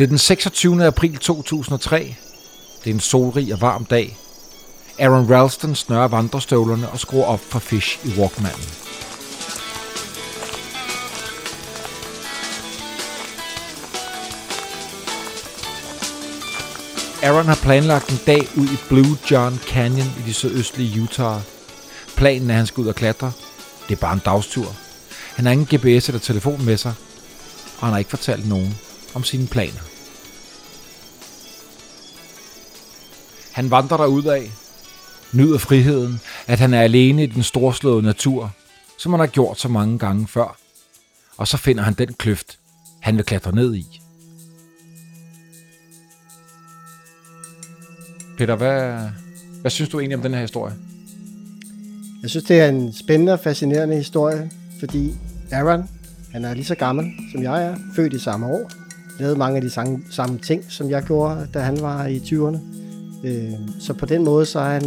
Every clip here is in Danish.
Det er den 26. april 2003. Det er en solrig og varm dag. Aaron Ralston snører vandrestøvlerne og skruer op for Fish i Walkmanen. Aaron har planlagt en dag ud i Blue John Canyon i det sydøstlige Utah. Planen er, at han skal ud og klatre. Det er bare en dagstur. Han har ingen GPS eller telefon med sig, og han har ikke fortalt nogen om sine planer. Han vandrer derud af, nyder friheden, at han er alene i den storslåede natur, som han har gjort så mange gange før. Og så finder han den kløft, han vil klatre ned i. Peter, hvad, hvad synes du egentlig om den her historie? Jeg synes, det er en spændende og fascinerende historie, fordi Aaron, han er lige så gammel, som jeg er, født i samme år, lavede mange af de samme, samme ting, som jeg gjorde, da han var i 20'erne. Øh, så på den måde, så er han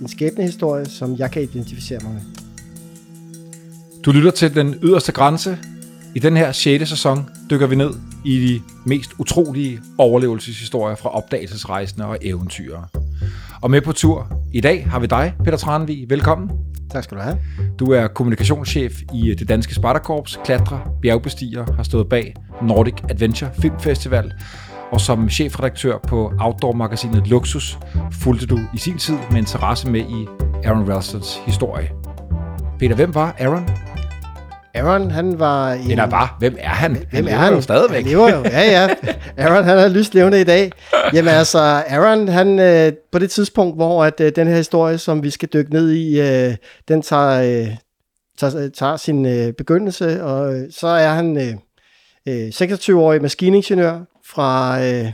en skæbnehistorie, som jeg kan identificere mig med. Du lytter til Den Yderste Grænse. I den her 6. sæson dykker vi ned i de mest utrolige overlevelseshistorier fra opdagelsesrejsende og eventyr. Og med på tur i dag har vi dig, Peter Tranvig. Velkommen. Tak skal du have. Du er kommunikationschef i det danske Spartakorps, klatrer, bjergbestiger, har stået bag Nordic Adventure Film Festival, og som chefredaktør på outdoor-magasinet Luxus fulgte du i sin tid med interesse med i Aaron Ralstons historie. Peter, hvem var Aaron? Aaron, han var... En... Eller var? Hvem er han? Hvem han er han? Jo stadigvæk. Han lever jo, ja ja. Aaron, han er lyst levende i dag. Jamen altså, Aaron, han øh, på det tidspunkt, hvor at øh, den her historie, som vi skal dykke ned i, øh, den tager, øh, tager, tager sin øh, begyndelse, og øh, så er han øh, øh, 26-årig maskiningeniør fra øh,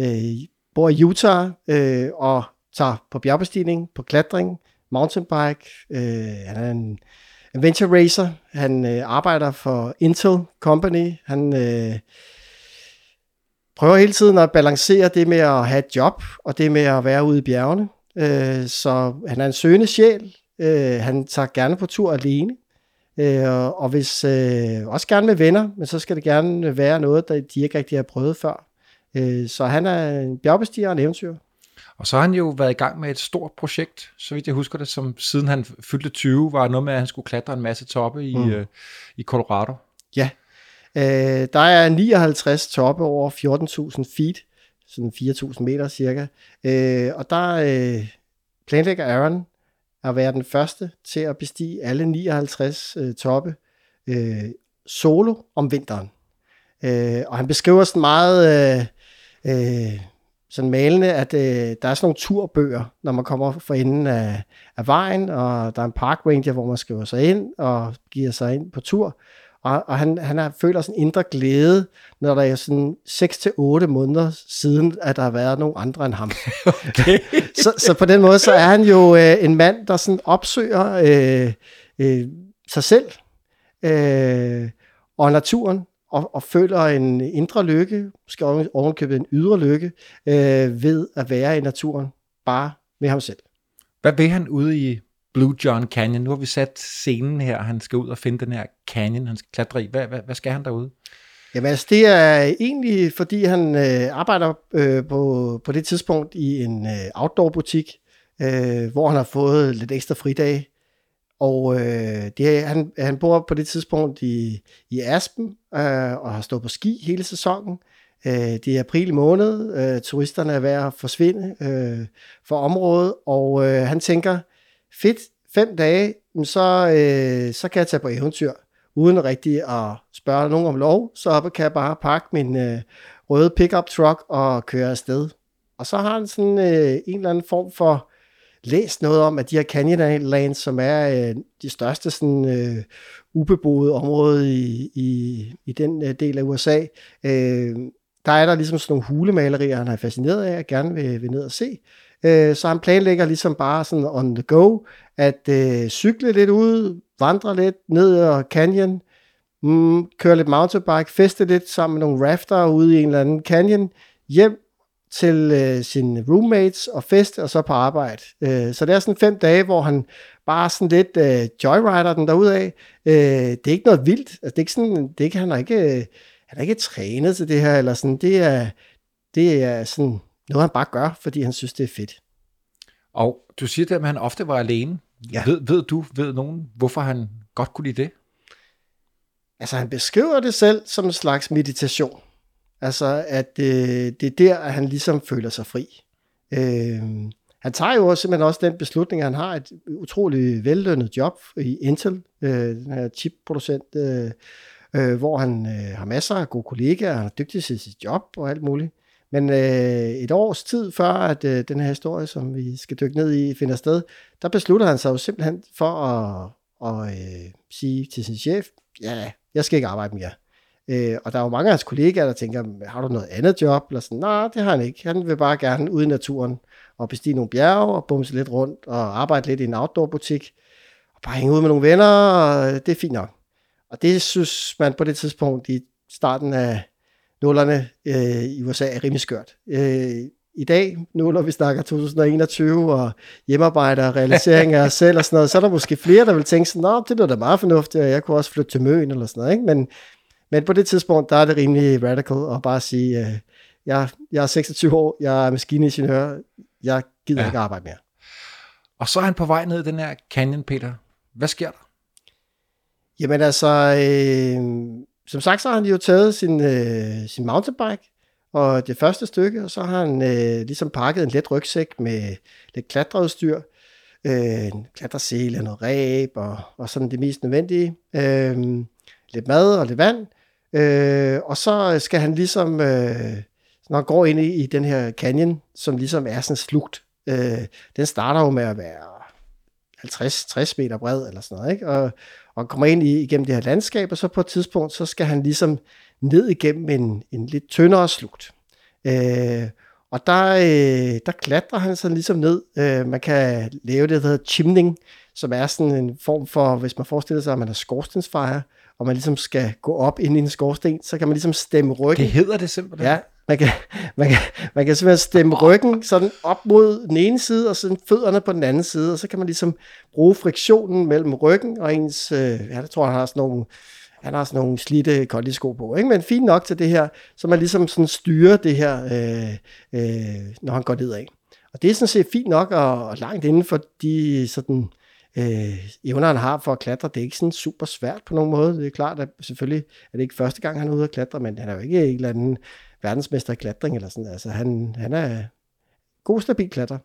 øh, bor i Utah øh, og tager på bjergbestigning, på klatring, mountainbike. Øh, han er en adventure racer. Han øh, arbejder for Intel Company. Han øh, prøver hele tiden at balancere det med at have et job, og det med at være ude i bjergene. Øh, så han er en søgende sjæl. Øh, han tager gerne på tur alene. Øh, og hvis øh, også gerne med venner, men så skal det gerne være noget, der de ikke rigtig har prøvet før. Øh, så han er en bjergbestiger og en eventyr. Og så har han jo været i gang med et stort projekt, så vidt jeg husker det, som siden han fyldte 20, var noget med, at han skulle klatre en masse toppe i, mm. øh, i Colorado. Ja, øh, der er 59 toppe over 14.000 feet, sådan 4.000 meter cirka. Øh, og der øh, planlægger Aaron at være den første til at bestige alle 59 øh, toppe øh, solo om vinteren. Øh, og han beskriver sådan meget... Øh, øh, sådan malende, at øh, der er sådan nogle turbøger, når man kommer for enden af, af vejen, og der er en park ranger, hvor man skriver sig ind og giver sig ind på tur. Og, og han, han har, føler sådan indre glæde, når der er sådan 6-8 måneder siden, at der har været nogen andre end ham. Okay. så, så på den måde, så er han jo øh, en mand, der sådan opsøger øh, øh, sig selv øh, og naturen, og, og føler en indre lykke, måske ovenkøbet en ydre lykke, øh, ved at være i naturen, bare med ham selv. Hvad vil han ude i Blue John Canyon? Nu har vi sat scenen her, han skal ud og finde den her canyon, han skal klatre i. Hvad, hvad, hvad skal han derude? Jamen altså, det er egentlig, fordi han øh, arbejder øh, på, på det tidspunkt i en øh, outdoor-butik, øh, hvor han har fået lidt ekstra fridag. og øh, det, han, han bor på det tidspunkt i, i Aspen øh, og har stået på ski hele sæsonen. Øh, det er april måned. Øh, turisterne er ved at forsvinde øh, for området, og øh, han tænker, fedt, fem dage, så, øh, så kan jeg tage på eventyr, uden rigtig at spørge nogen om lov. Så kan jeg bare pakke min øh, røde pickup truck og køre afsted. Og så har han sådan øh, en eller anden form for læst noget om, at de her Canyonlands, som er øh, de største sådan, øh, ubeboede område i, i, i den øh, del af USA, øh, der er der ligesom sådan nogle hulemalerier, han er fascineret af, og gerne vil, vil ned og se. Øh, så han planlægger ligesom bare sådan on the go, at øh, cykle lidt ud, vandre lidt ned ad canyon, mm, køre lidt mountainbike, feste lidt sammen med nogle rafter ude i en eller anden canyon, hjem til øh, sine roommates og fest, og så på arbejde. Øh, så det er sådan fem dage, hvor han bare sådan lidt øh, joyrider den derudad. Øh, det er ikke noget vildt. Altså, det er ikke sådan, det er ikke, han har ikke, øh, han er ikke trænet til det her, eller sådan, det er, det er sådan noget, han bare gør, fordi han synes, det er fedt. Og du siger det, at han ofte var alene. Ja. Ved, ved du, ved nogen, hvorfor han godt kunne lide det? Altså, han beskriver det selv som en slags meditation. Altså, at øh, det er der, at han ligesom føler sig fri. Øh, han tager jo også, simpelthen også den beslutning, at han har et utroligt vellønnet job i Intel, øh, den her chipproducent, øh, øh, hvor han øh, har masser af gode kollegaer, han er dygtig til sit job og alt muligt. Men øh, et års tid før, at øh, den her historie, som vi skal dykke ned i, finder sted, der beslutter han sig jo simpelthen for at, at øh, sige til sin chef, ja, jeg skal ikke arbejde mere. Øh, og der er jo mange af hans kollegaer, der tænker, har du noget andet job? Eller sådan, nej, det har han ikke. Han vil bare gerne ud i naturen og bestige nogle bjerge og bumse lidt rundt og arbejde lidt i en outdoor-butik og bare hænge ud med nogle venner, og øh, det er fint nok. Og det synes man på det tidspunkt i starten af nullerne øh, i USA er rimelig skørt. Øh, I dag, nu når vi snakker 2021 og hjemmearbejde og realisering af os selv og sådan noget, så er der måske flere, der vil tænke sådan, Nå, det er da meget fornuftigt, og jeg kunne også flytte til Møn eller sådan noget. Ikke? Men, men på det tidspunkt, der er det rimelig radical at bare sige, øh, jeg, jeg er 26 år, jeg er maskiningeniør, jeg gider ja. ikke arbejde mere. Og så er han på vej ned i den her canyon, Peter. Hvad sker der? Jamen altså, øh, som sagt, så har han jo taget sin, øh, sin mountainbike, og det første stykke, og så har han øh, ligesom pakket en let rygsæk med lidt klatreudstyr, øh, en klatresele, noget ræb og, og sådan det mest nødvendige. Øh, lidt mad og lidt vand. Øh, og så skal han ligesom, øh, når han går ind i, i den her canyon, som ligesom er sådan slugt, øh, den starter jo med at være 50-60 meter bred eller sådan noget, ikke? Og, og kommer ind i, igennem det her landskab, og så på et tidspunkt, så skal han ligesom ned igennem en, en lidt tyndere slugt. Øh, og der, øh, der klatrer han så ligesom ned. Øh, man kan lave det, der hedder chimning, som er sådan en form for, hvis man forestiller sig, at man er skorstensfejre, og man ligesom skal gå op ind i en skorsten, så kan man ligesom stemme ryggen. Det hedder det simpelthen? Ja, man kan, man kan, man kan simpelthen stemme ryggen sådan op mod den ene side, og sådan fødderne på den anden side, og så kan man ligesom bruge friktionen mellem ryggen og ens, øh, ja, det tror, han har sådan nogle, han har sådan nogle slidte kondisko på, ikke? men fint nok til det her, så man ligesom sådan styrer det her, øh, øh, når han går nedad. Og det er sådan set fint nok og, og langt inden for de sådan, øh, evner, han har for at klatre. Det er ikke sådan super svært på nogen måde. Det er klart, at selvfølgelig er det ikke første gang, han er ude at klatre, men han er jo ikke en eller anden verdensmester i klatring eller sådan. Altså, han, han er god, stabil klatrer.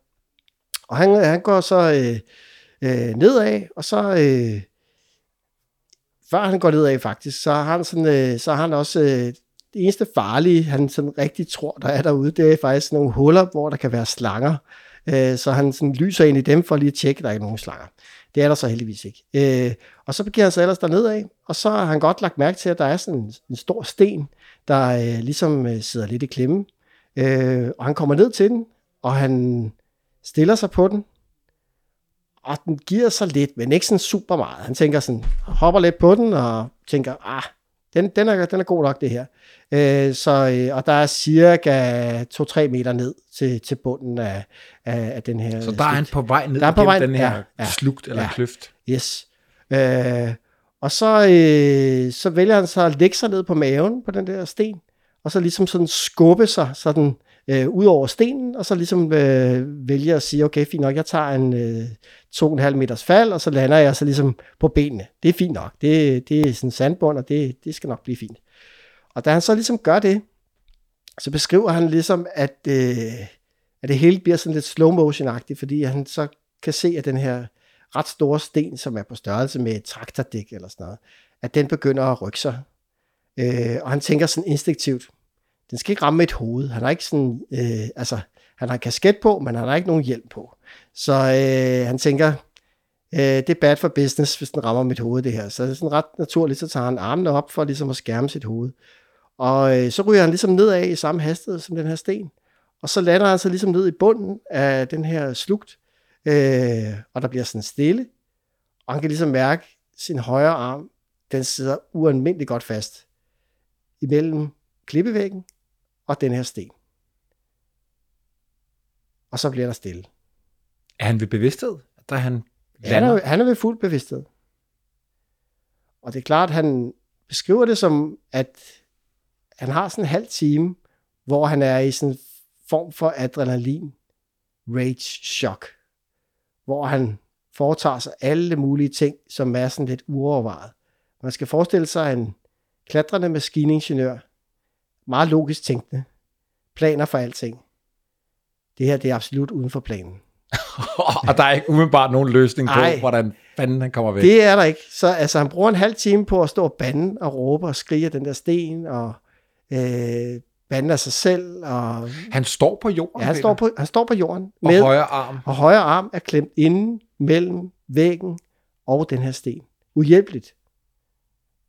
Og han, øh, han går så øh, øh, nedad, og så... Øh, før han går nedad faktisk, så har han, sådan, øh, så har han også øh, det eneste farlige, han sådan rigtig tror, der er derude, det er faktisk nogle huller, hvor der kan være slanger. Øh, så han sådan lyser ind i dem for lige at tjekke, at der er nogen slanger. Det er der så heldigvis ikke. Øh, og så begiver han sig ellers derned af, og så har han godt lagt mærke til, at der er sådan en, en stor sten, der øh, ligesom øh, sidder lidt i klemme. Øh, og han kommer ned til den, og han stiller sig på den, og den giver sig lidt, men ikke sådan super meget. Han tænker sådan, hopper lidt på den, og tænker, ah, den, den, er, den er god nok, det her. Øh, så, øh, og der er cirka 2-3 meter ned til, til bunden af, af, af den her Så der er han på vej ned der er på vej, den her ja, slugt eller ja. kløft. Yes. Øh, og så, øh, så vælger han så at lægge sig ned på maven på den der sten, og så ligesom sådan skubbe sig sådan øh, ud over stenen, og så ligesom øh, vælge at sige, okay, fint nok, jeg tager en øh, to og en halv meters fald, og så lander jeg så ligesom på benene. Det er fint nok. Det, det er sådan sandbund, og det, det skal nok blive fint. Og da han så ligesom gør det, så beskriver han ligesom, at, øh, at det hele bliver sådan lidt slow motion-agtigt, fordi han så kan se, at den her ret store sten, som er på størrelse med et traktordæk eller sådan noget, at den begynder at rykke sig. Øh, og han tænker sådan instinktivt, den skal ikke ramme et hoved. Han har ikke sådan, øh, altså, han har kasket på, men han har ikke nogen hjælp på. Så øh, han tænker, øh, det er bad for business, hvis den rammer mit hoved, det her. Så det er sådan ret naturligt, så tager han armene op for ligesom at skærme sit hoved. Og øh, så ryger han ligesom nedad i samme hastighed som den her sten. Og så lander han så ligesom ned i bunden af den her slugt, øh, og der bliver sådan stille. Og han kan ligesom mærke sin højre arm, den sidder ualmindeligt godt fast imellem klippevæggen og den her sten. Og så bliver der stille. Er han ved bevidsthed? Der han Han er, han er ved fuld bevidsthed. Og det er klart, han beskriver det som, at han har sådan en halv time, hvor han er i sådan en form for adrenalin, rage, chok, hvor han foretager sig alle mulige ting, som er sådan lidt uovervejet. Man skal forestille sig en klatrende maskiningeniør, meget logisk tænkende, planer for alting. Det her, det er absolut uden for planen. og der er ikke umiddelbart nogen løsning på, Ej, hvordan fanden han kommer væk. Det er der ikke. Så altså, han bruger en halv time på at stå og bande og råbe og skrige den der sten, og øh, af sig selv. Og... Han står på jorden, Ja, han står på, han står på jorden. Og med, højre arm. Og højre arm er klemt inde mellem væggen og den her sten. Uhjælpeligt.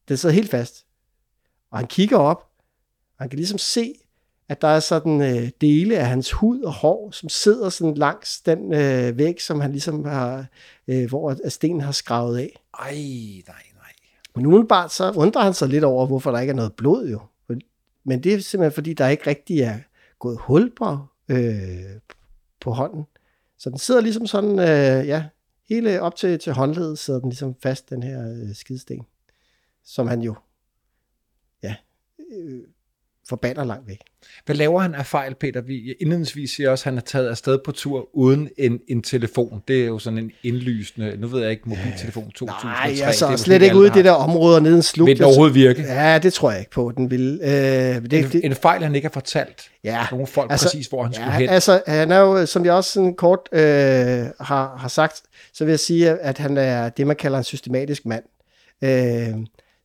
Den sidder helt fast. Og han kigger op, og han kan ligesom se, at der er sådan øh, dele af hans hud og hår, som sidder sådan langs den øh, væg, som han ligesom har, øh, hvor stenen har skravet af. Ej, nej, nej. Men umiddelbart så undrer han sig lidt over, hvorfor der ikke er noget blod jo. Men det er simpelthen fordi, der ikke rigtig er gået hul på, øh, på hånden. Så den sidder ligesom sådan, øh, ja, hele op til, til håndledet sidder den ligesom fast, den her øh, skidesten, som han jo, ja, øh, forbander langt væk. Hvad laver han af fejl, Peter? Vi indledningsvis siger også, at han er taget afsted på tur uden en, en telefon. Det er jo sådan en indlysende, nu ved jeg ikke, mobiltelefon 2003. Nej, altså det slet ikke ude i det der område nede en slug. Vil den overhovedet virke? Ja, det tror jeg ikke på, den vil. Øh, det, en, det, en fejl, han ikke har fortalt ja, nogle folk altså, præcis, hvor han ja, skulle hen. Altså, han er jo, som jeg også sådan kort øh, har, har sagt, så vil jeg sige, at han er det, man kalder en systematisk mand. Øh,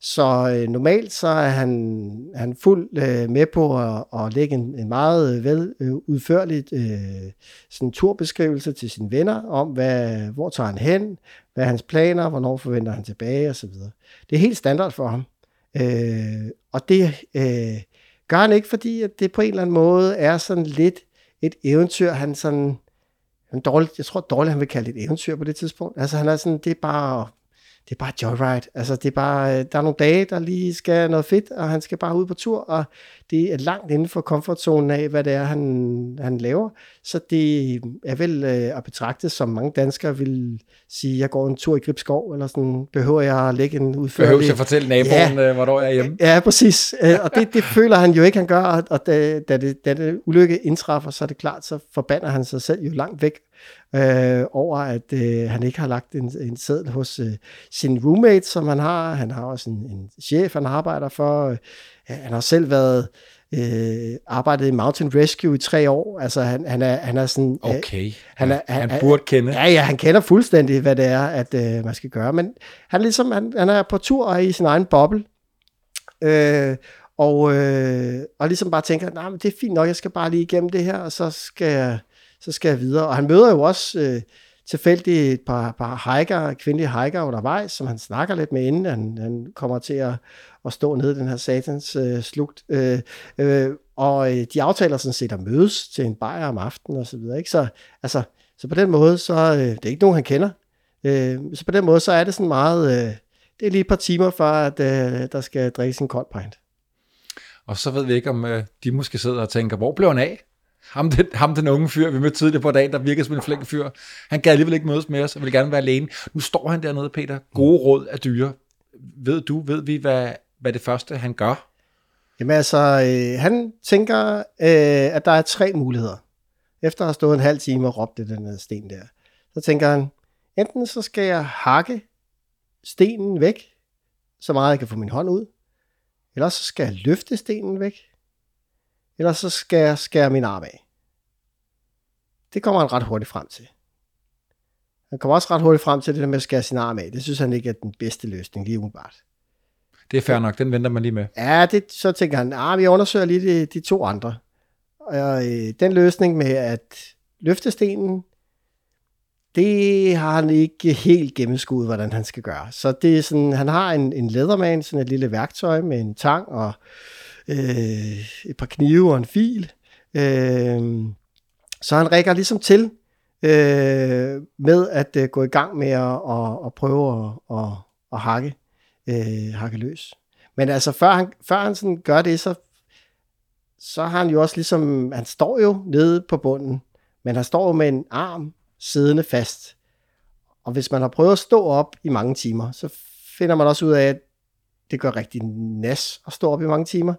så øh, normalt så er han, han fuldt øh, med på at, at lægge en, en meget øh, vel øh, udførligt øh, sådan turbeskrivelse til sine venner om, hvad, hvor tager han hen, hvad er hans planer, hvornår forventer han tilbage osv. Det er helt standard for ham. Øh, og det øh, gør han ikke, fordi at det på en eller anden måde er sådan lidt et eventyr, han sådan, han dårligt, jeg tror dårligt, han vil kalde det et eventyr på det tidspunkt. Altså han er sådan, det er bare det er bare joyride. Altså, det er bare, øh, der er nogle dage, der lige skal noget fedt, og han skal bare ud på tur, og det er langt inden for komfortzonen af, hvad det er, han, han laver. Så det er vel øh, at betragte, som mange danskere vil sige, jeg går en tur i Gribskov, eller sådan, behøver jeg at lægge en udførlig... Behøver jeg at fortælle naboen, ja, øh, hvornår jeg er hjemme? Ja, præcis. Øh, og det, det føler han jo ikke, han gør, og da, da, det, da det ulykke indtræffer, så er det klart, så forbander han sig selv jo langt væk øh, over, at øh, han ikke har lagt en, en seddel hos øh, sin roommate, som han har. Han har også en, en chef, han arbejder for. Øh, han har selv været øh, arbejdet i Mountain Rescue i tre år. Altså han, han, er, han er sådan... Øh, okay, han, er, han, han burde kende. Ja, ja, han kender fuldstændig, hvad det er, at øh, man skal gøre. Men han, ligesom, han, han er på tur og i sin egen boble. Øh, og, øh, og ligesom bare tænker, nej, men det er fint nok, jeg skal bare lige igennem det her, og så skal jeg så skal jeg videre. Og han møder jo også øh, tilfældigt et par, par hiker, kvindelige hiker undervejs, som han snakker lidt med, inden han, han kommer til at, at stå nede i den her satans øh, slugt. Øh, øh, og øh, de aftaler sådan set at mødes til en bajer om aftenen og så videre. Ikke? Så, altså, så på den måde, så øh, det er ikke nogen, han kender. Øh, så på den måde, så er det sådan meget, øh, det er lige et par timer før, at øh, der skal drikkes en kold pint. Og så ved vi ikke, om øh, de måske sidder og tænker, hvor blev han af? Ham den, ham den unge fyr, vi mødte tidligere på dagen, der virkede som en flink fyr. Han kan alligevel ikke mødes med os, og vil gerne være alene. Nu står han dernede, Peter. Gode råd af dyre. Ved du, ved vi, hvad, hvad det første han gør? Jamen altså, øh, han tænker, øh, at der er tre muligheder. Efter at have stået en halv time og råbt det den sten der, så tænker han, enten så skal jeg hakke stenen væk, så meget jeg kan få min hånd ud, eller så skal jeg løfte stenen væk, eller så skal jeg skære min arm af. Det kommer han ret hurtigt frem til. Han kommer også ret hurtigt frem til det der med at skære sin arm af. Det synes han ikke er den bedste løsning lige umiddelbart. Det er fair nok, den venter man lige med. Ja, det, så tænker han, ah, vi undersøger lige de, de to andre. Og øh, den løsning med at løfte stenen, det har han ikke helt gennemskuet, hvordan han skal gøre. Så det er sådan, han har en, en lederman, sådan et lille værktøj med en tang og øh, et par knive og en fil. Øh, så han rækker ligesom til øh, med at øh, gå i gang med at, og, og prøve at, at, at hakke, øh, hakke løs. Men altså, før han, før han sådan gør det, så, så har han jo også ligesom, han står jo nede på bunden, men han står jo med en arm siddende fast. Og hvis man har prøvet at stå op i mange timer, så finder man også ud af, at det gør rigtig nas at stå op i mange timer.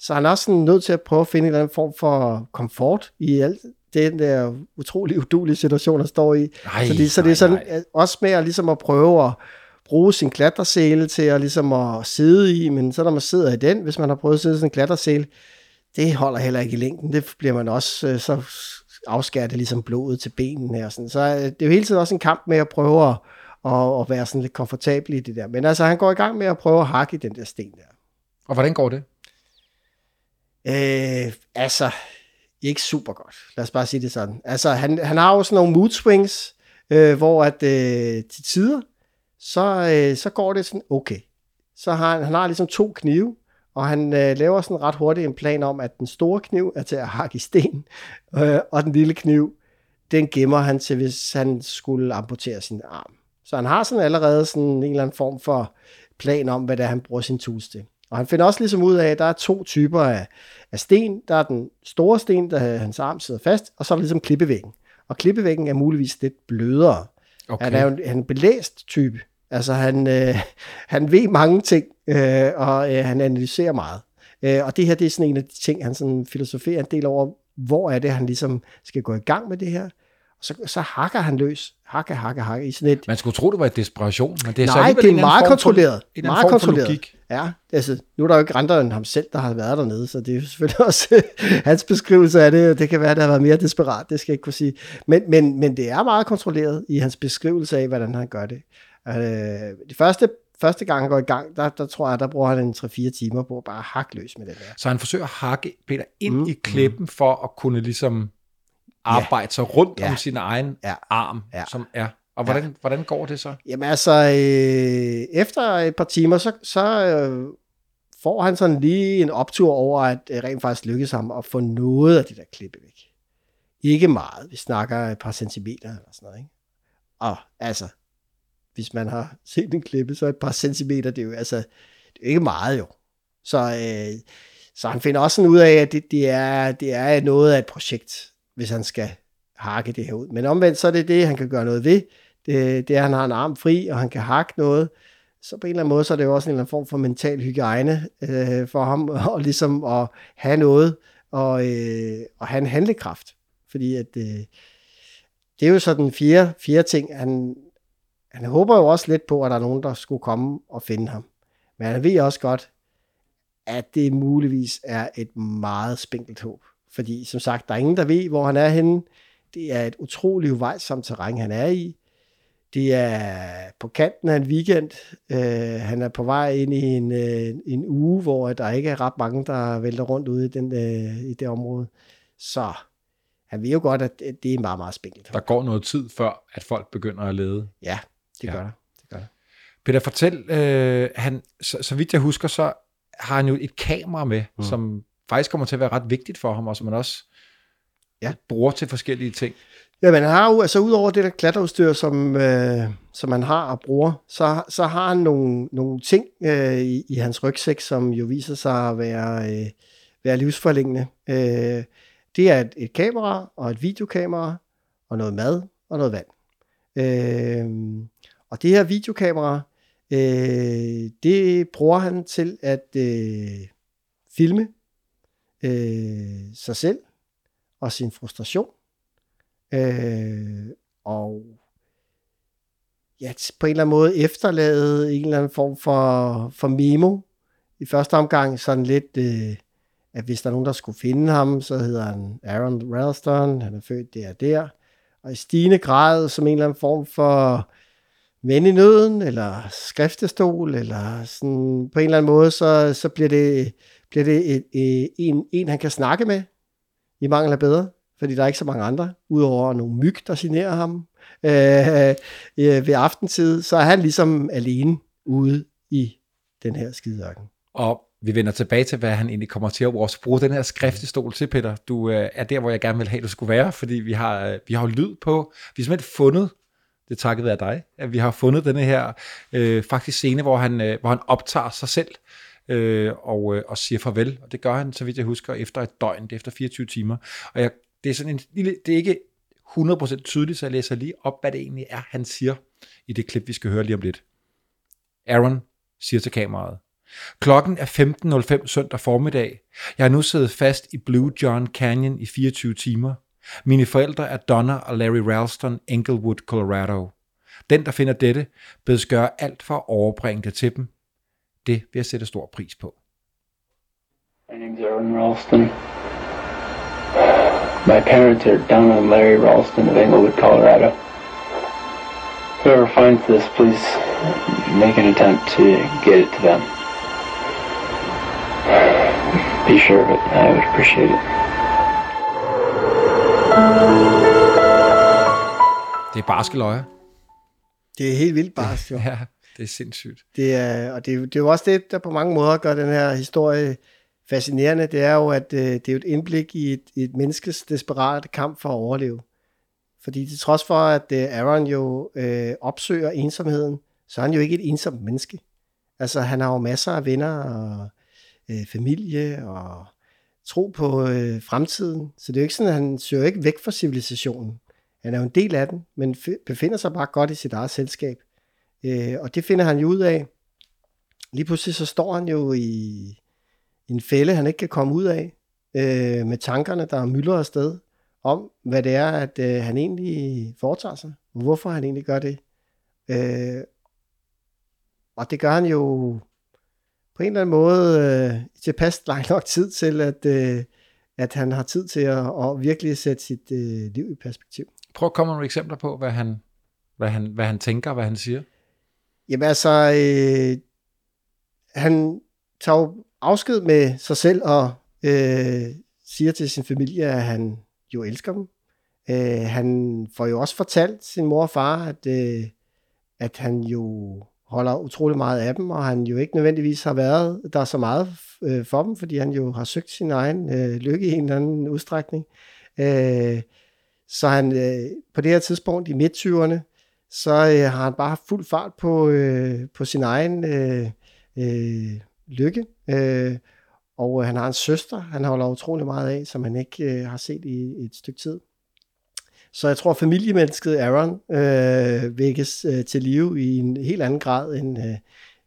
Så han er også sådan nødt til at prøve at finde en eller anden form for komfort i alt den der utrolig udulige situation, han står i. Nej, så det, så det er sådan nej. også med at, ligesom at prøve at bruge sin klatresæle til at, ligesom at sidde i, men så når man sidder i den, hvis man har prøvet at sidde i sådan en klatresæle, det holder heller ikke i længden. Det bliver man også, øh, så afskærer det ligesom blodet til benene her. Sådan. Så øh, det er jo hele tiden også en kamp med at prøve at, at, at være sådan lidt komfortabel i det der. Men altså, han går i gang med at prøve at hakke i den der sten der. Og hvordan går det? Øh, altså, ikke super godt. Lad os bare sige det sådan. Altså, han, han har jo sådan nogle mood swings, øh, hvor at øh, til tider, så, øh, så går det sådan okay. Så har han, han har ligesom to knive, og han øh, laver sådan ret hurtigt en plan om, at den store kniv er til at hakke i sten, øh, og den lille kniv, den gemmer han til, hvis han skulle amputere sin arm. Så han har sådan allerede sådan en eller anden form for plan om, hvad det er, han bruger sin tools til. Og han finder også ligesom ud af, at der er to typer af, af sten. Der er den store sten, der hans arm sidder fast, og så er der ligesom klippevæggen. Og klippevæggen er muligvis lidt blødere. Okay. Han er jo en, han er en belæst type. Altså han, øh, han ved mange ting, øh, og øh, han analyserer meget. Øh, og det her, det er sådan en af de ting, han sådan filosoferer en del over, hvor er det, han ligesom skal gå i gang med det her. Og så, så hakker han løs. Hakke, hakke, hakke i sådan et... Man skulle tro, det var et desperation, men det er Nej, så det er meget kontrolleret. Meget kontrolleret. Ja, altså, nu er der jo ikke andre end ham selv, der har været dernede, så det er jo selvfølgelig også hans beskrivelse af det. Det kan være, at det har været mere desperat, det skal jeg ikke kunne sige. Men, men, men det er meget kontrolleret i hans beskrivelse af, hvordan han gør det. Øh, det første, første gang han går i gang, der, der tror jeg, der bruger han en 3-4 timer på at bare hakke løs med det der. Så han forsøger at hakke Peter ind mm, i klippen for at kunne ligesom arbejde sig rundt Ja. om sin egen Ja. arm, Ja. som er. Og hvordan, hvordan går det så? Jamen altså, øh, efter et par timer, så, så øh, får han sådan lige en optur over, at det rent faktisk lykkedes ham at få noget af det der klippe væk. Ikke meget. Vi snakker et par centimeter eller sådan noget. Ikke? Og altså, hvis man har set en klippe, så et par centimeter, det er jo altså, det er ikke meget jo. Så, øh, så han finder også sådan ud af, at det, det, er, det er noget af et projekt, hvis han skal hakke det her ud. Men omvendt, så er det det, han kan gøre noget ved. Det, det er, at han har en arm fri, og han kan hakke noget. Så på en eller anden måde, så er det jo også en eller anden form for mental hygiejne øh, for ham, og ligesom at have noget, og, øh, og have en handlekraft. Fordi at, øh, det er jo så den fjerde, fjerde ting. Han, han håber jo også lidt på, at der er nogen, der skulle komme og finde ham. Men han ved også godt, at det muligvis er et meget spinkelt håb. Fordi som sagt, der er ingen, der ved, hvor han er henne. Det er et utroligt uvejsomt terræn, han er i. Det er på kanten af en weekend. Øh, han er på vej ind i en, øh, en uge, hvor der ikke er ret mange, der vælter rundt ude i, den, øh, i det område. Så han ved jo godt, at det er meget, meget spinkelt. Der går noget tid, før at folk begynder at lede. Ja, det Ja. gør der. Det gør der. Peter, fortæl, øh, han, så, så vidt jeg husker, så har han jo et kamera med, mm. som faktisk kommer til at være ret vigtigt for ham, og som man også Ja. bruger til forskellige ting. Jamen han har jo, altså udover det der klatreudstyr, som, øh, som man har og bruger, så, så har han nogle, nogle ting øh, i, i hans rygsæk, som jo viser sig at være, øh, være livsforlængende. Øh, det er et, et kamera og et videokamera og noget mad og noget vand. Øh, og det her videokamera, øh, det bruger han til at øh, filme øh, sig selv og sin frustration. Øh, og ja, på en eller anden måde efterlade en eller anden form for, for memo. I første omgang sådan lidt, øh, at hvis der er nogen, der skulle finde ham, så hedder han Aaron Ralston, han er født der og der. Og i stigende grad som en eller anden form for ven i nøden, eller skriftestol, eller sådan på en eller anden måde, så, så bliver det, bliver det et, et, en, en, han kan snakke med, i mangel af bedre, fordi der er ikke så mange andre, udover nogle myg, der signerer ham øh, øh, ved aftentid, så er han ligesom alene ude i den her skideørken. Og vi vender tilbage til, hvad han egentlig kommer til at også bruge den her skriftestol til, Peter. Du øh, er der, hvor jeg gerne vil have, du skulle være, fordi vi har, øh, vi har jo lyd på. Vi har simpelthen fundet, det er takket være dig, at vi har fundet denne her øh, faktisk scene, hvor han, øh, hvor han optager sig selv øh, og, øh, og siger farvel. Og det gør han, så vidt jeg husker, efter et døgn, det er efter 24 timer. Og jeg, det er sådan en lille, det er ikke 100% tydeligt, så jeg læser lige op, hvad det egentlig er, han siger i det klip, vi skal høre lige om lidt. Aaron siger til kameraet, Klokken er 15.05 søndag formiddag. Jeg har nu siddet fast i Blue John Canyon i 24 timer. Mine forældre er Donna og Larry Ralston, Englewood, Colorado. Den, der finder dette, bedes gøre alt for at overbringe det til dem. Det vil jeg sætte stor pris på. My name's Erwin Ralston. My parents are Donna and Larry Ralston of Englewood, Colorado. Whoever finds this, please make an attempt to get it to them. Be sure of it. I would appreciate it. Det er barske løjer. Det er helt vildt bare, jo. Ja, det er sindssygt. Det er, og det, er det er jo også det, der på mange måder gør den her historie fascinerende. Det er jo, at øh, det er jo et indblik i et, i et menneskes desperate kamp for at overleve. Fordi til trods for, at øh, Aaron jo øh, opsøger ensomheden, så er han jo ikke et ensomt menneske. Altså, han har jo masser af venner og øh, familie og tro på øh, fremtiden. Så det er jo ikke sådan, at han søger ikke væk fra civilisationen. Han er jo en del af den, men befinder sig bare godt i sit eget selskab. Øh, og det finder han jo ud af. Lige pludselig så står han jo i en fælde, han ikke kan komme ud af, øh, med tankerne, der myldrer afsted, om hvad det er, at øh, han egentlig foretager sig. Hvorfor han egentlig gør det. Øh, og det gør han jo på en eller anden måde øh, tilpas lang nok tid til, at, øh, at han har tid til at, at virkelig sætte sit øh, liv i perspektiv. Prøv at komme med nogle eksempler på, hvad han, hvad han, hvad han tænker, hvad han siger. Jamen altså, øh, han tager jo afsked med sig selv og øh, siger til sin familie, at han jo elsker dem. Øh, han får jo også fortalt sin mor og far, at, øh, at han jo holder utrolig meget af dem, og han jo ikke nødvendigvis har været der så meget øh, for dem, fordi han jo har søgt sin egen øh, lykke i en eller anden udstrækning. Øh, så han øh, på det her tidspunkt i midt-20'erne, så øh, har han bare haft fuld fart på, øh, på sin egen øh, øh, lykke. Øh, og øh, han har en søster, han holder utrolig meget af, som han ikke øh, har set i, i et stykke tid. Så jeg tror, at familiemennesket Aaron øh, vækkes øh, til live i en helt anden grad, end, øh,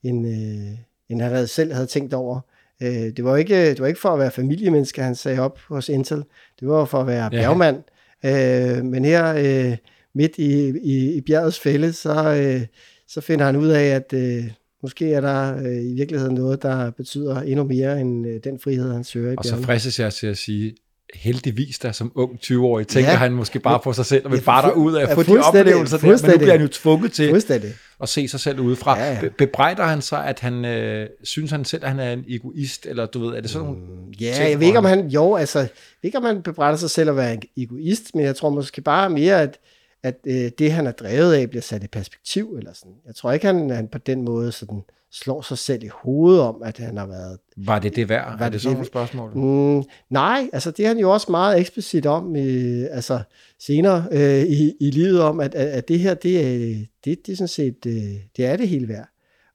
end, øh, end han havde selv havde tænkt over. Øh, det, var ikke, det var ikke for at være familiemenneske, han sagde op hos Intel. Det var for at være Ja. bjergmand. Øh, men her øh, midt i, i, i bjergets fælde, så, øh, så finder han ud af, at øh, måske er der øh, i virkeligheden noget, der betyder endnu mere end øh, den frihed, han søger i Og så fristes jeg til at sige, heldigvis der som ung 20-årig, tænker Ja. han måske bare på sig selv, og vil Ja, bare derud af at få de oplevelser der, men nu bliver han jo tvunget til Fuldstændig. at se sig selv udefra. Ja, ja. Be- Bebrejder han sig, at han øh, synes han selv, at han er en egoist, eller du ved, er det sådan nogle... Ja, ting, jeg ved ikke, om han, jo, altså, jeg ved ikke, om han bebrejder sig selv at være en egoist, men jeg tror måske bare mere, at, at øh, det, han er drevet af, bliver sat i perspektiv, eller sådan. Jeg tror ikke, han, han på den måde sådan slår sig selv i hovedet om, at han har været Var det det værd? Var er det det sådan det- nogle spørgsmål? Mm, nej, altså det er han jo også meget eksplicit om, øh, altså senere øh, i, i livet om, at, at, at det her, det er, det, det er sådan set, øh, det er det hele værd.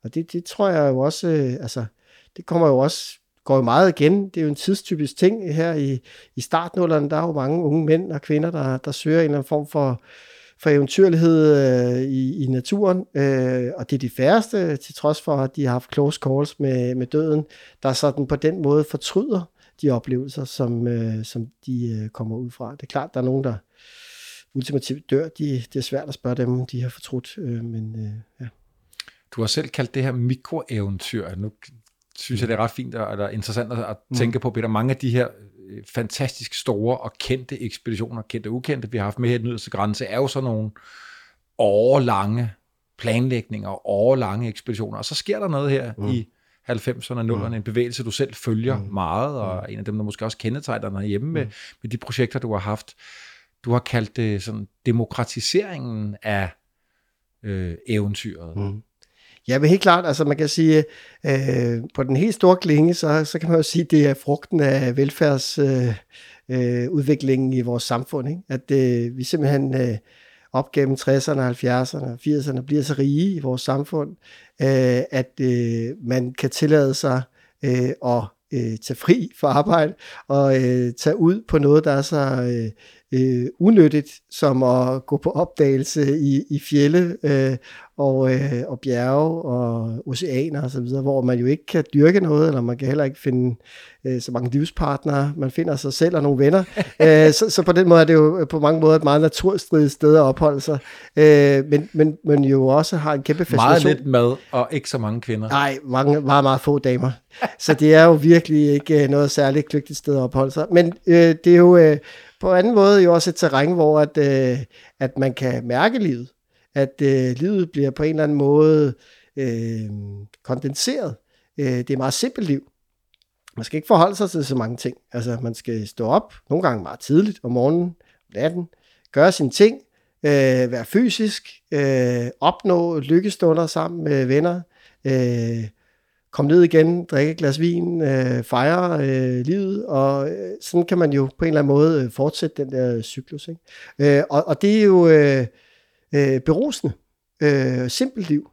Og det, det tror jeg jo også, øh, altså det kommer jo også, går jo meget igen. Det er jo en tidstypisk ting her i, i startnullerne. Der er jo mange unge mænd og kvinder, der, der søger en eller anden form for, for eventyrlighed øh, i, i naturen. Øh, og det er de færreste, til trods for, at de har haft close calls med, med døden, der sådan på den måde fortryder de oplevelser, som, øh, som de øh, kommer ud fra. Det er klart, der er nogen, der ultimativt dør. De, det er svært at spørge dem, om de har fortrudt. Øh, men øh, ja. Du har selv kaldt det her mikroeventyr. Nu synes jeg, det er ret fint og eller interessant at, Mm. tænke på, Peter. Mange af de her fantastisk store og kendte ekspeditioner, kendte og ukendte, vi har haft med her i den yderste grænse, er jo sådan nogle årlange planlægninger og årlange ekspeditioner. Og så sker der noget her Mm. mm. i 90'erne og 0'erne, en bevægelse, du selv følger Mm. mm. meget, og en af dem, der måske også kendetegner dig hjemme med, Mm. med de projekter, du har haft. Du har kaldt det sådan demokratiseringen af øh, eventyret. Mm. Ja, men helt klart, altså man kan sige, øh, på den helt store klinge, så, så kan man jo sige, det er frugten af velfærdsudviklingen øh, øh, udviklingen i vores samfund. Ikke? At øh, vi simpelthen øh, op gennem 60'erne, 70'erne og 80'erne bliver så rige i vores samfund, øh, at øh, man kan tillade sig øh, at øh, tage fri for arbejde og øh, tage ud på noget, der er så øh, øh, unyttigt, som at gå på opdagelse i, i fjelle øh, og, øh, og bjerge og oceaner og så videre, hvor man jo ikke kan dyrke noget, eller man kan heller ikke finde øh, så mange livspartnere. Man finder sig selv og nogle venner. øh, så, så på den måde er det jo på mange måder et meget naturstridigt sted at opholde sig. Øh, men, men, men jo også har en kæmpe fascination. Meget lidt mad og ikke så mange kvinder. Nej, mange, meget, meget få damer. Så det er jo virkelig ikke øh, noget særligt kløgtigt sted at opholde sig. Men øh, det er jo øh, på anden måde jo også et terræn, hvor at, øh, at man kan mærke livet. At øh, livet bliver på en eller anden måde øh, kondenseret. Øh, det er et meget simpelt liv. Man skal ikke forholde sig til så mange ting. Altså, man skal stå op, nogle gange meget tidligt om morgenen, om natten, gøre sine ting, øh, være fysisk, øh, opnå lykkestunder sammen med venner, øh, komme ned igen, drikke et glas vin, øh, fejre øh, livet, og øh, sådan kan man jo på en eller anden måde øh, fortsætte den der cyklus. Ikke? Øh, og, og det er jo øh, øh, berusende, øh, simpelt liv,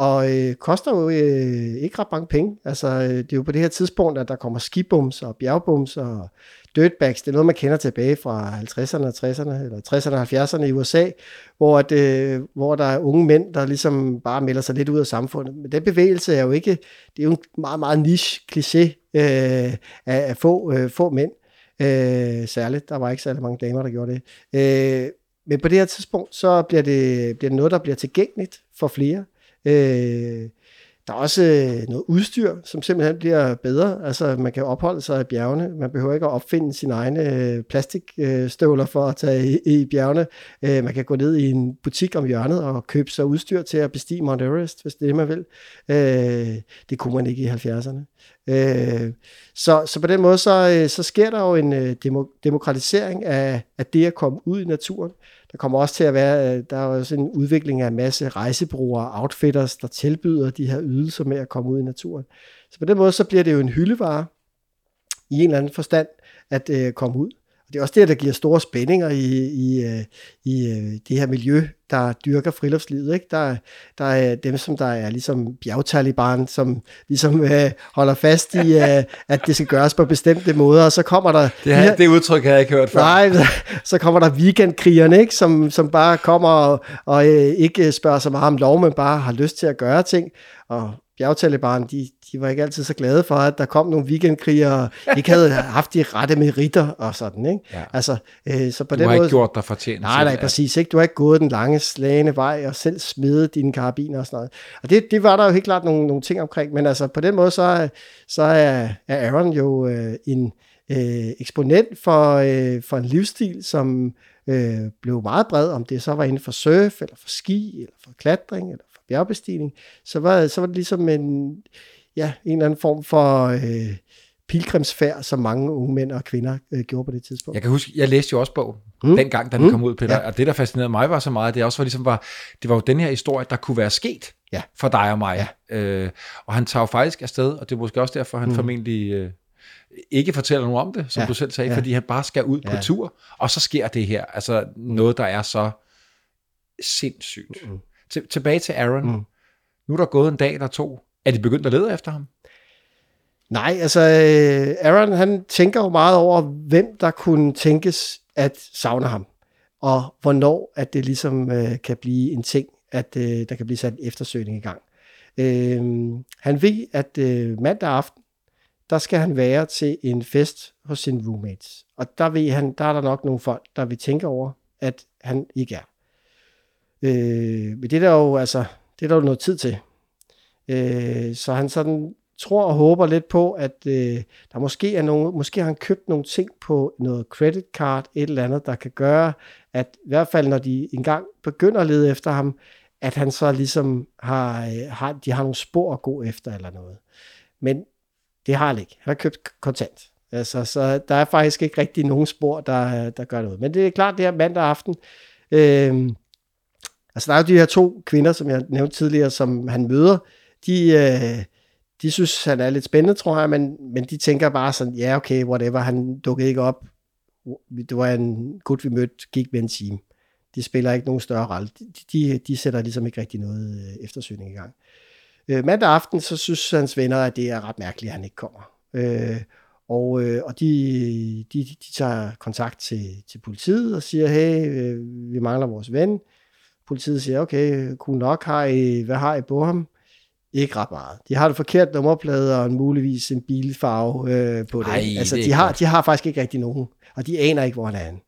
og øh, koster jo øh, ikke ret mange penge. Altså, øh, det er jo på det her tidspunkt, at der kommer skibums og bjergbums og dirtbags. Det er noget, man kender tilbage fra 50'erne og 60'erne, eller 60'erne og 70'erne i USA, hvor, at, øh, hvor der er unge mænd, der ligesom bare melder sig lidt ud af samfundet. Men den bevægelse er jo ikke, det er jo en meget, meget niche kliché øh, af, af få, øh, få mænd. Øh, særligt, der var ikke særlig mange damer, der gjorde det. Øh, men på det her tidspunkt, så bliver det, bliver det noget, der bliver tilgængeligt for flere. Øh, der er også øh, noget udstyr, som simpelthen bliver bedre. Altså, man kan opholde sig i bjergene. Man behøver ikke at opfinde sine egne øh, plastikstøvler for at tage i, i bjergene. Øh, man kan gå ned i en butik om hjørnet og købe sig udstyr til at bestige Mount Everest, hvis det er det, man vil. Øh, det kunne man ikke i 70'erne. Øh, så, så på den måde, så, øh, så sker der jo en øh, demokratisering af, af det at komme ud i naturen. Der kommer også til at være, øh, der er også en udvikling af en masse rejsebrugere og outfitters, der tilbyder de her ydelser med at komme ud i naturen. Så på den måde, så bliver det jo en hyldevare i en eller anden forstand at øh, komme ud. Og det er også det, der giver store spændinger i, i, øh, i øh, det her miljø, der dyrker friluftslivet. Ikke? Der, der er dem, som der er ligesom bjergtaliban, som ligesom øh, holder fast i, øh, at det skal gøres på bestemte måder, og så kommer der... Det, her, det udtryk har jeg ikke hørt før. Nej, så kommer der weekendkrigerne, ikke? Som, som bare kommer og, og øh, ikke spørger så meget om lov, men bare har lyst til at gøre ting. Og bjergtaliban, de, de var ikke altid så glade for, at der kom nogle weekendkrigere, ikke havde haft de rette meritter og sådan, ikke? Ja. Altså, øh, så på du den har måde, ikke gjort dig fortjent Nej, nej, præcis. Ikke? Du har ikke gået den lange slagende vej og selv smidet dine karabiner og sådan noget. Og det, det var der jo helt klart nogle, nogle ting omkring, men altså på den måde, så, så er, er Aaron jo øh, en øh, eksponent for, øh, for en livsstil, som øh, blev meget bred, om det så var inden for surf, eller for ski, eller for klatring, eller bjergbestigning, så var, så var det ligesom en, ja, en eller anden form for øh, pilgrimsfærd, som mange unge mænd og kvinder øh, gjorde på det tidspunkt. Jeg kan huske, jeg læste jo også bog, mm. dengang, da den mm. kom ud, Peter, ja. og det, der fascinerede mig, var så meget, det også var ligesom, var, det var jo den her historie, der kunne være sket ja. for dig og mig. Ja. Øh, og han tager jo faktisk afsted, og det er måske også derfor, han mm. formentlig øh, ikke fortæller nogen om det, som ja. du selv sagde, ja. fordi han bare skal ud ja. på tur, og så sker det her. Altså noget, der er så sindssygt. Mm. Til, tilbage til Aaron. Mm. Nu er der gået en dag eller to. Er de begyndt at lede efter ham? Nej, altså øh, Aaron han tænker jo meget over, hvem der kunne tænkes at savne ham, og hvornår at det ligesom øh, kan blive en ting, at øh, der kan blive sat en eftersøgning i gang. Øh, han ved, at øh, mandag aften, der skal han være til en fest hos sine roommates. Og der ved han, der er der nok nogle folk, der vil tænke over, at han ikke er. Øh, men det er der jo, altså, det er der jo noget tid til. Øh, så han sådan tror og håber lidt på, at øh, der måske er nogle, måske har han købt nogle ting på noget credit card, et eller andet, der kan gøre, at i hvert fald når de engang begynder at lede efter ham, at han så ligesom har, øh, har de har nogle spor at gå efter eller noget. Men det har han ikke. Han har købt kontant. Altså, så der er faktisk ikke rigtig nogen spor, der, der gør noget. Men det er klart, det her mandag aften. Øh, altså, der er jo de her to kvinder, som jeg nævnte tidligere, som han møder. De, øh, de synes, han er lidt spændende, tror jeg, men, men de tænker bare sådan, ja, okay, whatever, han dukkede ikke op. Det var en gut, vi mødte, gik med en time. De spiller ikke nogen større rolle. De, de, de sætter ligesom ikke rigtig noget øh, eftersøgning i gang. Øh, mandag aften, så synes hans venner, at det er ret mærkeligt, at han ikke kommer. Øh, og, øh, og de, de, de tager kontakt til, til politiet og siger, hey, øh, vi mangler vores ven politiet siger, okay, cool nok, har I, hvad har I på ham? Ikke ret meget. De har det forkert nummerplade og muligvis en bilfarve øh, på det. Ej, altså, det de har, godt. de har faktisk ikke rigtig nogen, og de aner ikke, hvor han er henne.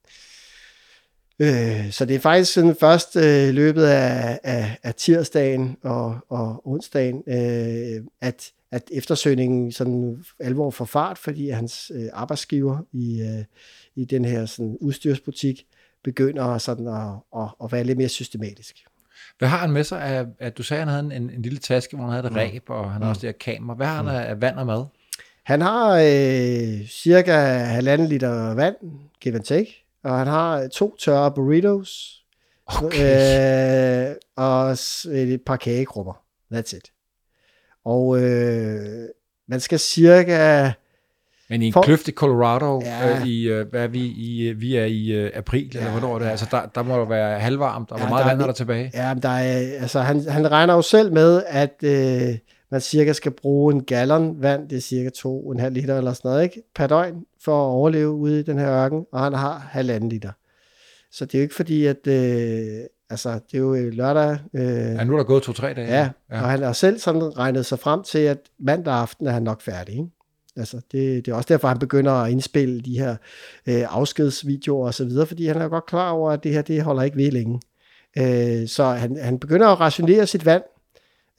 Øh, så det er faktisk sådan først øh, løbet af, af, af tirsdagen og, og onsdagen, øh, at, at eftersøgningen sådan alvor får fart, fordi hans øh, arbejdsgiver i, øh, i den her sådan udstyrsbutik begynder sådan at, at, at være lidt mere systematisk. Hvad har han med sig? Af, at du sagde, at han havde en, en lille taske, hvor han havde et ræb, og han har også det her kamera. Hvad har han af, vand og mad? Han har øh, cirka halvanden liter vand, give and take, og han har to tørre burritos, Okay. øh, og et par kagekrummer. That's it. Og øh, man skal cirka... Men i en For- kløft i Colorado, Ja. øh, i, øh, hvad er vi, i, øh, vi er i øh, april, ja, eller hvornår er det? ja. Altså, der, der må jo være halvvarmt, og Ja, hvor meget er vand er der tilbage? Ja, men der er, altså, han, han regner jo selv med, at øh, man cirka skal bruge en gallon vand, det er cirka 2,5 liter eller sådan noget, ikke? per døgn, for at overleve ude i den her ørken, og han har halvanden liter. Så det er jo ikke fordi, at øh, altså, det er jo øh, lørdag, øh, Ja, nu er der gået to-tre dage. Ja, ja, og han har selv sådan regnet sig frem til, at mandag aften er han nok færdig. Ikke? Altså, det, det er også derfor, han begynder at indspille de her øh, afskedsvideoer og så videre, fordi han er godt klar over, at det her, det holder ikke ved længe. Øh, så han, han begynder at rationere sit vand.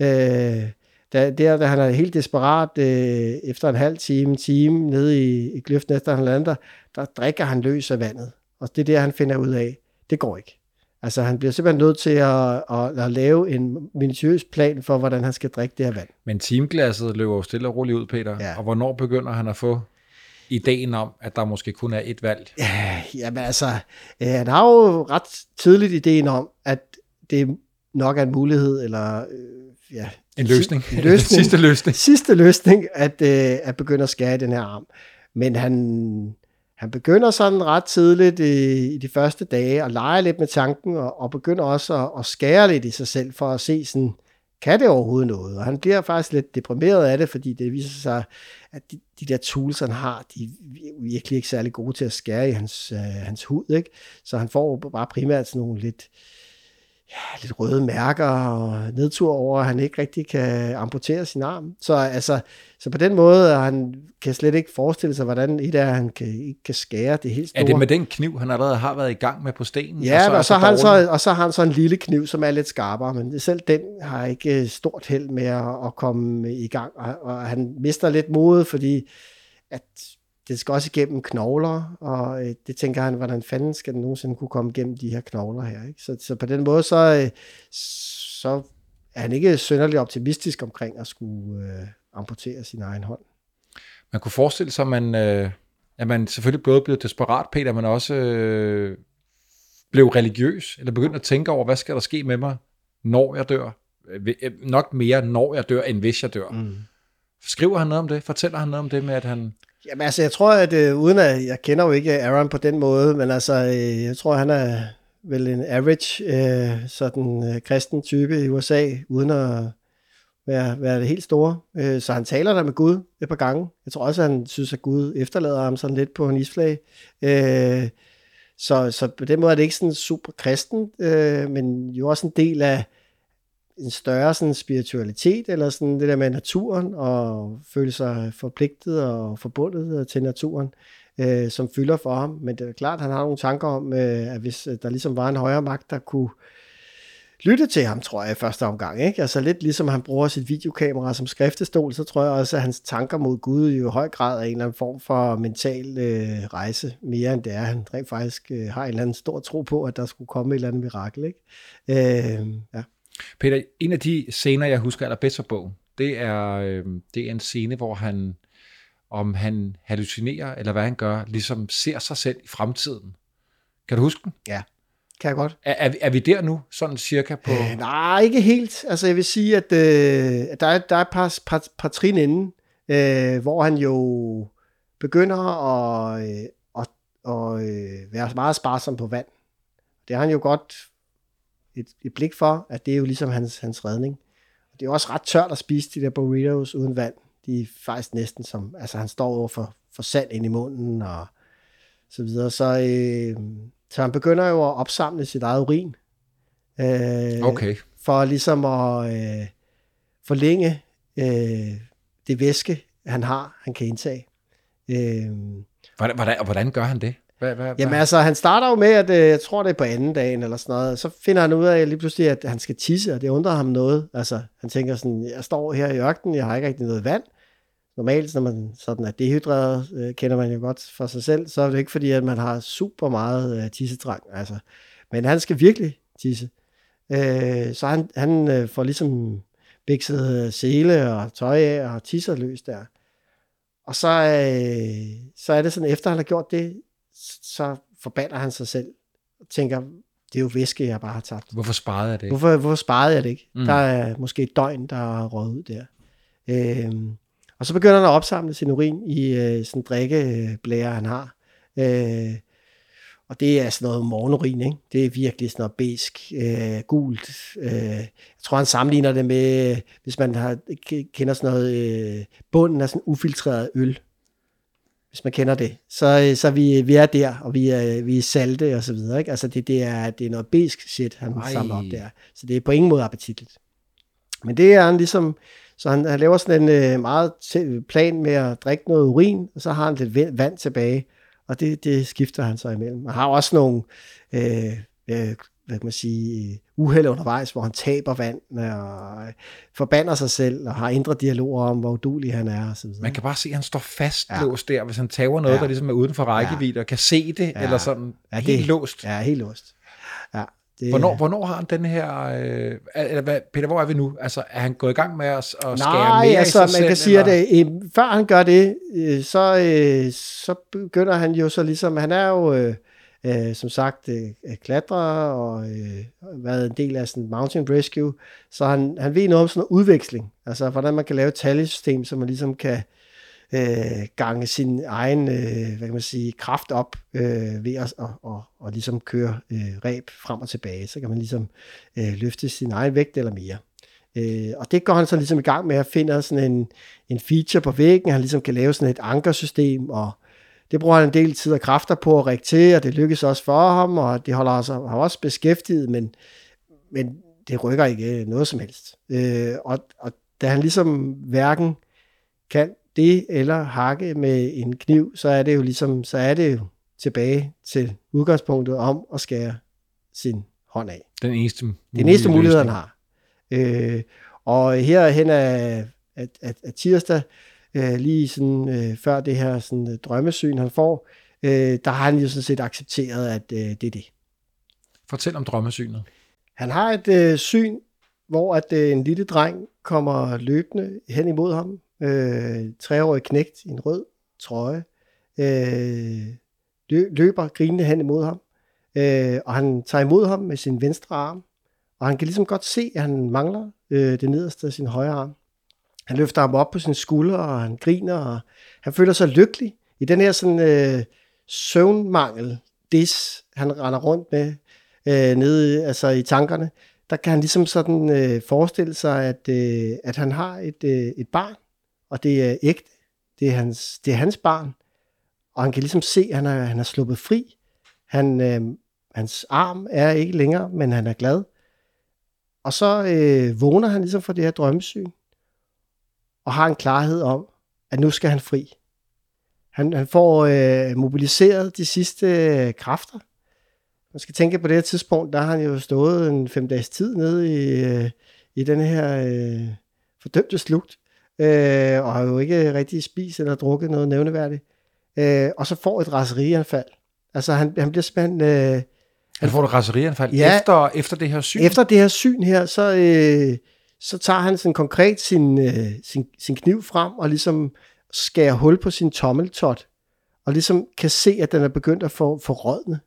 Øh, da, der, da han er helt desperat, øh, efter en halv time, en time, nede i, i kløften efter han lander, der drikker han løs af vandet. Og det er det, han finder ud af. Det går ikke. Altså han bliver simpelthen nødt til at, at, at lave en minutiøs plan for, hvordan han skal drikke det her vand. Men teamglasset løber jo stille og roligt ud, Peter. Ja. Og hvornår begynder han at få ideen om, at der måske kun er et valg? Ja, jamen altså, øh, han har jo ret tidligt ideen om, at det nok er en mulighed, eller øh, ja, En løsning. En løsning. Sidste løsning. sidste løsning, at, øh, at begynde at skære den her arm. Men han, han begynder sådan ret tidligt i, i de første dage at lege lidt med tanken, og, og begynder også at, at skære lidt i sig selv, for at se sådan, kan det overhovedet noget? Og han bliver faktisk lidt deprimeret af det, fordi det viser sig, at de, de der tools, han har, de er virkelig ikke særlig gode til at skære i hans, øh, hans hud, ikke? Så han får bare primært sådan nogle lidt, øh, lidt røde mærker og nedtur over, at han ikke rigtig kan amputere sin arm. Så, altså, så på den måde, han kan slet ikke forestille sig, hvordan et af han kan, ikke kan skære det helt store. Er det med den kniv, han allerede har været i gang med på stenen? Ja, og så, og, så har han så, og så har han så en lille kniv, som er lidt skarpere, men selv den har ikke øh, stort held med at, at komme i gang, og, og han mister lidt mod, fordi at det skal også igennem knogler, og øh, det tænker han, hvordan fanden skal den nogensinde kunne komme igennem de her knogler her. Ikke? Så, så på den måde, så, øh, så er han ikke synderligt optimistisk omkring at skulle øh, amputere sin egen hånd. Man kunne forestille sig, at man, øh, at man selvfølgelig både blev desperat, Peter, men også øh, blev religiøs, eller begyndte at tænke over, hvad skal der ske med mig, når jeg dør? Øh, Nok mere, når jeg dør, end hvis jeg dør. Mm. Skriver han noget om det? Fortæller han noget om det med, at han... Jamen altså, jeg tror, at øh, uden at, jeg kender jo ikke øh, Aaron på den måde, men altså, øh, jeg tror, han er vel en average, øh, sådan øh, kristen type i USA, uden at være, være det helt store. Øh, så han taler der med Gud et par gange. Jeg tror også, at han synes, at Gud efterlader ham sådan lidt på en isflag. Øh, så, så på den måde er det ikke sådan super kristen, øh, men jo også en del af en større sådan spiritualitet, eller sådan det der med naturen, og føle sig forpligtet og forbundet øh, til naturen, øh, som fylder for ham. Men det er klart, han har nogle tanker om, øh, at hvis øh, der ligesom var en højere magt, der kunne lytte til ham, tror jeg, i første omgang. Ikke? Altså lidt ligesom han bruger sit videokamera som skriftestol, så tror jeg også, at hans tanker mod Gud jo i høj grad er en eller anden form for mental øh, rejse, mere end det er. Han rent faktisk øh, har en eller anden stor tro på, at der skulle komme et eller andet mirakel. Ikke? Øh, ja. Peter, en af de scener, jeg husker allerbedst fra bogen, det er, øh, det er en scene, hvor han, om han hallucinerer, eller hvad han gør, ligesom ser sig selv i fremtiden. Kan du huske den? Kan jeg godt. Er, er, vi- er vi der nu, sådan cirka på... Øh, nej, ikke helt. Altså, jeg vil sige, at øh, at der, er, der er et par, par, par trin inden, øh, hvor han jo begynder at, øh, at, at øh, være meget sparsom på vand. Det har han jo godt et, et blik for, at det er jo ligesom hans, hans redning. Og det er jo også ret tørt at spise de der burritos uden vand. De er faktisk næsten som, altså han står over for, for sand ind i munden og så videre. Så, øh, så han begynder jo at opsamle sit eget urin. Øh, Okay. For ligesom at øh, forlænge øh, det væske, han har, han kan indtage. Øh, Hvordan, hvordan, og hvordan gør han det? Hvad, hvad, Jamen hvad? altså, han starter jo med, at øh, jeg tror, det er på anden dagen eller sådan noget. Så finder han ud af lige pludselig, at han skal tisse, og det undrer ham noget. Altså, han tænker sådan, jeg står her i ørkenen, jeg har ikke rigtig noget vand. Normalt, når man sådan er dehydreret, øh, kender man jo godt for sig selv, så er det ikke fordi, at man har super meget øh, tissetrang. Altså. Men han skal virkelig tisse. Øh, så han, han øh, får ligesom bikset sele og tøj af og tisser løs der. Og så, øh, så er det sådan, efter han har gjort det, så forbander han sig selv og tænker, det er jo væske, jeg bare har tabt. Hvorfor sparede jeg det? ikke? Hvorfor, hvorfor sparede jeg det ikke? Mm. Der er måske et døgn, der er røget ud der. Øhm, og så begynder han at opsamle sin urin i øh, sådan en drikkeblære, han har. Øh, og det er sådan noget morgenurin, ikke? Det er virkelig sådan noget besk, øh, gult. Øh, jeg tror, han sammenligner det med, hvis man har, kender sådan noget, øh, bunden af sådan ufiltreret øl. Hvis man kender det. Så, øh, så vi, vi er der, og vi er, vi er salte og så videre. Ikke? Altså det, det, er, det er noget besk shit, han Ej. samler op der. Så det er på ingen måde appetitligt. Men det er han ligesom, så han, han laver sådan en øh, meget plan med at drikke noget urin, og så har han lidt vand- vand tilbage, og det, det skifter han så imellem. Han har også nogle, øh, øh, hvad kan man sige, uheld undervejs, hvor han taber vand, og øh, forbander sig selv, og har indre dialoger om, hvor udulig han er, og så videre. Man kan bare se, at han står fastlåst Ja. der, hvis han tager noget, Ja. der ligesom er uden for rækkevidde, og kan se det, Ja. eller sådan Ja, helt det- låst. Ja, helt låst. Ja, det, Hvornår, hvornår har han den her... Øh, eller hvad, Peter, hvor er vi nu? Altså, er han gået i gang med at, at skære Nej, mere altså i sig man kan selv, sige, eller? at øh, før han gør det, øh, så, øh, så begynder han jo så ligesom, han er jo øh, øh, som sagt øh, øh klatrer og øh, været en del af sådan Mountain Rescue, så han, han ved noget om sådan noget udveksling, altså hvordan man kan lave et talesystem, så man ligesom kan øh, gange sin egen øh, hvad kan man sige, kraft op øh, ved at og, og, og ligesom køre øh, ræb frem og tilbage. Så kan man ligesom øh, løfte sin egen vægt eller mere. Øh, og det går han så ligesom i gang med at finde sådan en, en feature på væggen, han ligesom kan lave sådan et ankersystem, og det bruger han en del tid og kræfter på at række til, og det lykkes også for ham, og det holder altså, ham også beskæftiget, men, men det rykker ikke noget som helst. Øh, og, og da han ligesom hverken kan det eller hakke med en kniv, så er det jo ligesom, så er det jo tilbage til udgangspunktet om at skære sin hånd af. Den eneste, den eneste mulighed, han har. Øh, og her hen af, af, af, af tirsdag, øh, lige sådan, øh, før det her sådan, øh, drømmesyn, han får, øh, der har han jo sådan set accepteret, at øh, det er det. Fortæl om drømmesynet. Han har et øh, syn, hvor at øh, en lille dreng kommer løbende hen imod ham. Øh, treårig knægt i en rød trøje. Øh, lø- løber grinende hen imod ham. Øh, og han tager imod ham med sin venstre arm. Og han kan ligesom godt se, at han mangler øh, det nederste af sin højre arm. Han løfter ham op på sin skulder, og han griner, og han føler sig lykkelig i den her sådan øh, søvnmangel, dis, han render rundt med øh, nede altså i tankerne, der kan han ligesom sådan øh, forestille sig, at, øh, at han har et, øh, et barn, og det er ægte. Det er hans, det er hans barn. Og han kan ligesom se, at han er, han er sluppet fri. Han, øh, hans arm er ikke længere, men han er glad. Og så øh, vågner han ligesom fra det her drømmesyn, og har en klarhed om, at nu skal han fri. Han, han får øh, mobiliseret de sidste øh, kræfter. Man skal tænke på det her tidspunkt, der har han jo stået en fem dages tid nede i, øh, i den her øh, fordømte slugt, øh, og har jo ikke rigtig spist eller drukket noget nævneværdigt. Øh, og så får et raserianfald. Altså han, han bliver simpelthen... Øh, Han får et raserianfald Ja. efter, efter det her syn. efter det her syn her, så, øh, så tager han sådan konkret sin, øh, sin, sin kniv frem og ligesom skærer hul på sin tommeltot, og ligesom kan se, at den er begyndt at få, få rådne.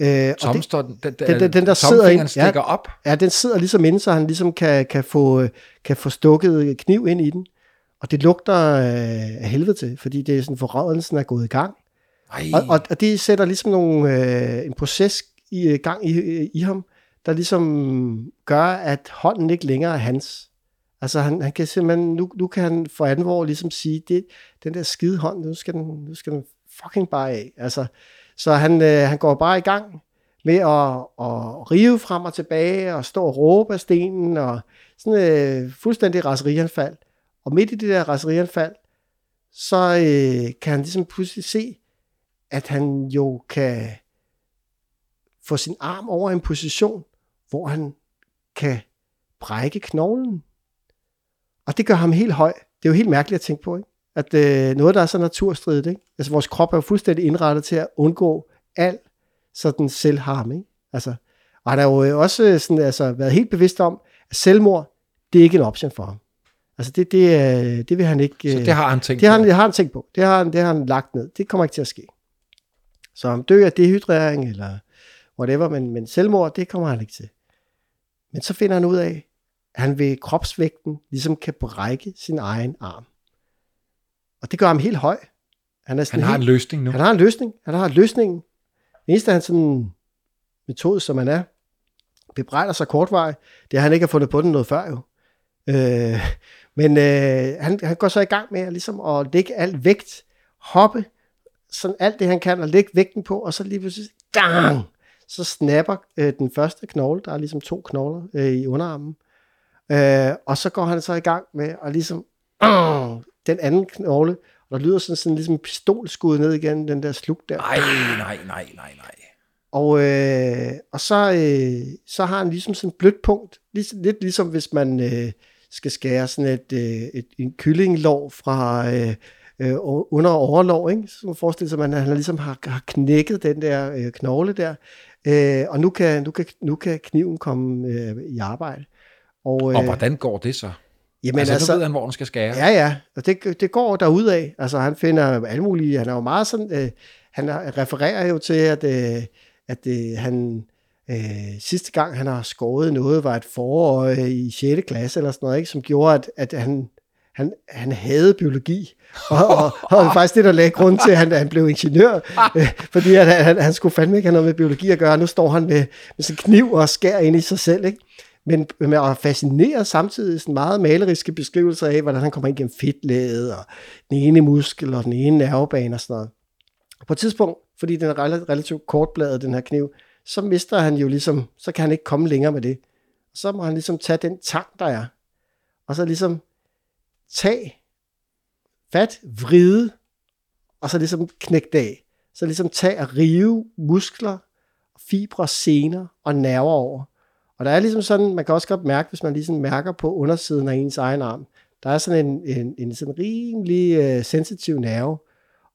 Øh, og det, Tomstår, den, den, den- den- den, der sidder ind- ja. stikker op. ja, den sidder ligesom inde, så han ligesom kan, kan, få, øh, kan få stukket kniv ind i den. Og det lugter øh, af helvede til, fordi det er sådan, forrådelsen er gået i gang. Ej, Og, og, og det sætter ligesom nogle, øh, en proces i øh, gang i, i ham, der ligesom gør, at hånden ikke længere er hans. Altså han, han kan simpelthen, nu, nu kan han for alvor ligesom sige, det, den der skide hånd, nu skal den, nu skal den fucking bare af. Altså, så han, øh, han går bare i gang med at, at rive frem og tilbage og stå og råbe af stenen og sådan øh, fuldstændig raserianfald. Og midt i det der raserianfald, så øh, kan han ligesom pludselig se, at han jo kan få sin arm over en position, hvor han kan brække knoglen. Og det gør ham helt høj. Det er jo helt mærkeligt at tænke på, ikke? At øh, noget, der er så naturstridigt, ikke? Altså vores krop er jo fuldstændig indrettet til at undgå al sådan selvharm, ikke? Altså, og han har jo også sådan, altså, været helt bevidst om, at selvmord, det er ikke en option for ham. Altså det, det, øh, det vil han ikke... Så det har han tænkt det har på? det har han tænkt på. Det har, han, det har han lagt ned. Det kommer ikke til at ske. Så om dø af dehydrering eller whatever, men, men selvmord, det kommer han ikke til. Men så finder han ud af, at han ved kropsvægten ligesom kan brække sin egen arm. Og det gør ham helt høj. Han, er Han har en helt, løsning nu. han har en løsning. Han har løsningen. Det eneste, han sådan metode, som han er, bebrejder sig kortvej, det er, han ikke har fundet på den noget før jo. Øh, men øh, han, han går så i gang med at, ligesom at lægge al vægt, hoppe, sådan alt det han kan, og lægge vægten på, og så lige pludselig, dang, så snapper øh, den første knogle, der er ligesom to knogler øh, i underarmen, øh, og så går han så i gang med at ligesom, øh, den anden knogle, og der lyder sådan, sådan ligesom pistolskud ned igen, den der slug der. Nej, nej, nej, nej, nej. Og, øh, og så, øh, så har han ligesom sådan et blødt punkt, lidt, lidt ligesom hvis man øh, skal skære sådan et, øh, et en kyllinglov fra øh, øh, under overlov, ikke? så man forestiller sig, at man, han ligesom har, har knækket den der øh, knogle der, øh, og nu kan, nu, kan, nu kan kniven komme øh, i arbejde. Og, øh, Og hvordan går det så? jamen, Men altså, altså, nu ved han, hvor den skal skære. Ja, ja, og det, det går derudad. Altså, han finder alle mulige, han er jo meget sådan, øh, han er- refererer jo til, at, øh, at øh, han øh, sidste gang, han har skåret noget, var et forår øh, i 6. klasse eller sådan noget, ikke, som gjorde, at, at han, han, han havde biologi, og, og, og var faktisk det, der lagde grund til, at han, han blev ingeniør, øh, fordi at han, han skulle fandme ikke have noget med biologi at gøre. Nu står han med, med en kniv og skærer ind i sig selv, ikke? men med at fascinere samtidig sådan meget maleriske beskrivelser af, hvordan han kommer ind gennem fedtlaget, og den ene muskel, og den ene nervebane og sådan noget. Og på et tidspunkt, fordi den er rel- relativt kortbladet, den her kniv, så mister han jo ligesom, så kan han ikke komme længere med det. Og så må han ligesom tage den tang, der er, og så ligesom tage fat, vride, og så ligesom knække det af. Så ligesom tage og rive muskler, fibre, sener og nerver over. Og der er ligesom sådan, man kan også godt mærke, hvis man ligesom mærker på undersiden af ens egen arm, der er sådan en, en, en sådan rimelig øh, sensitiv nerve,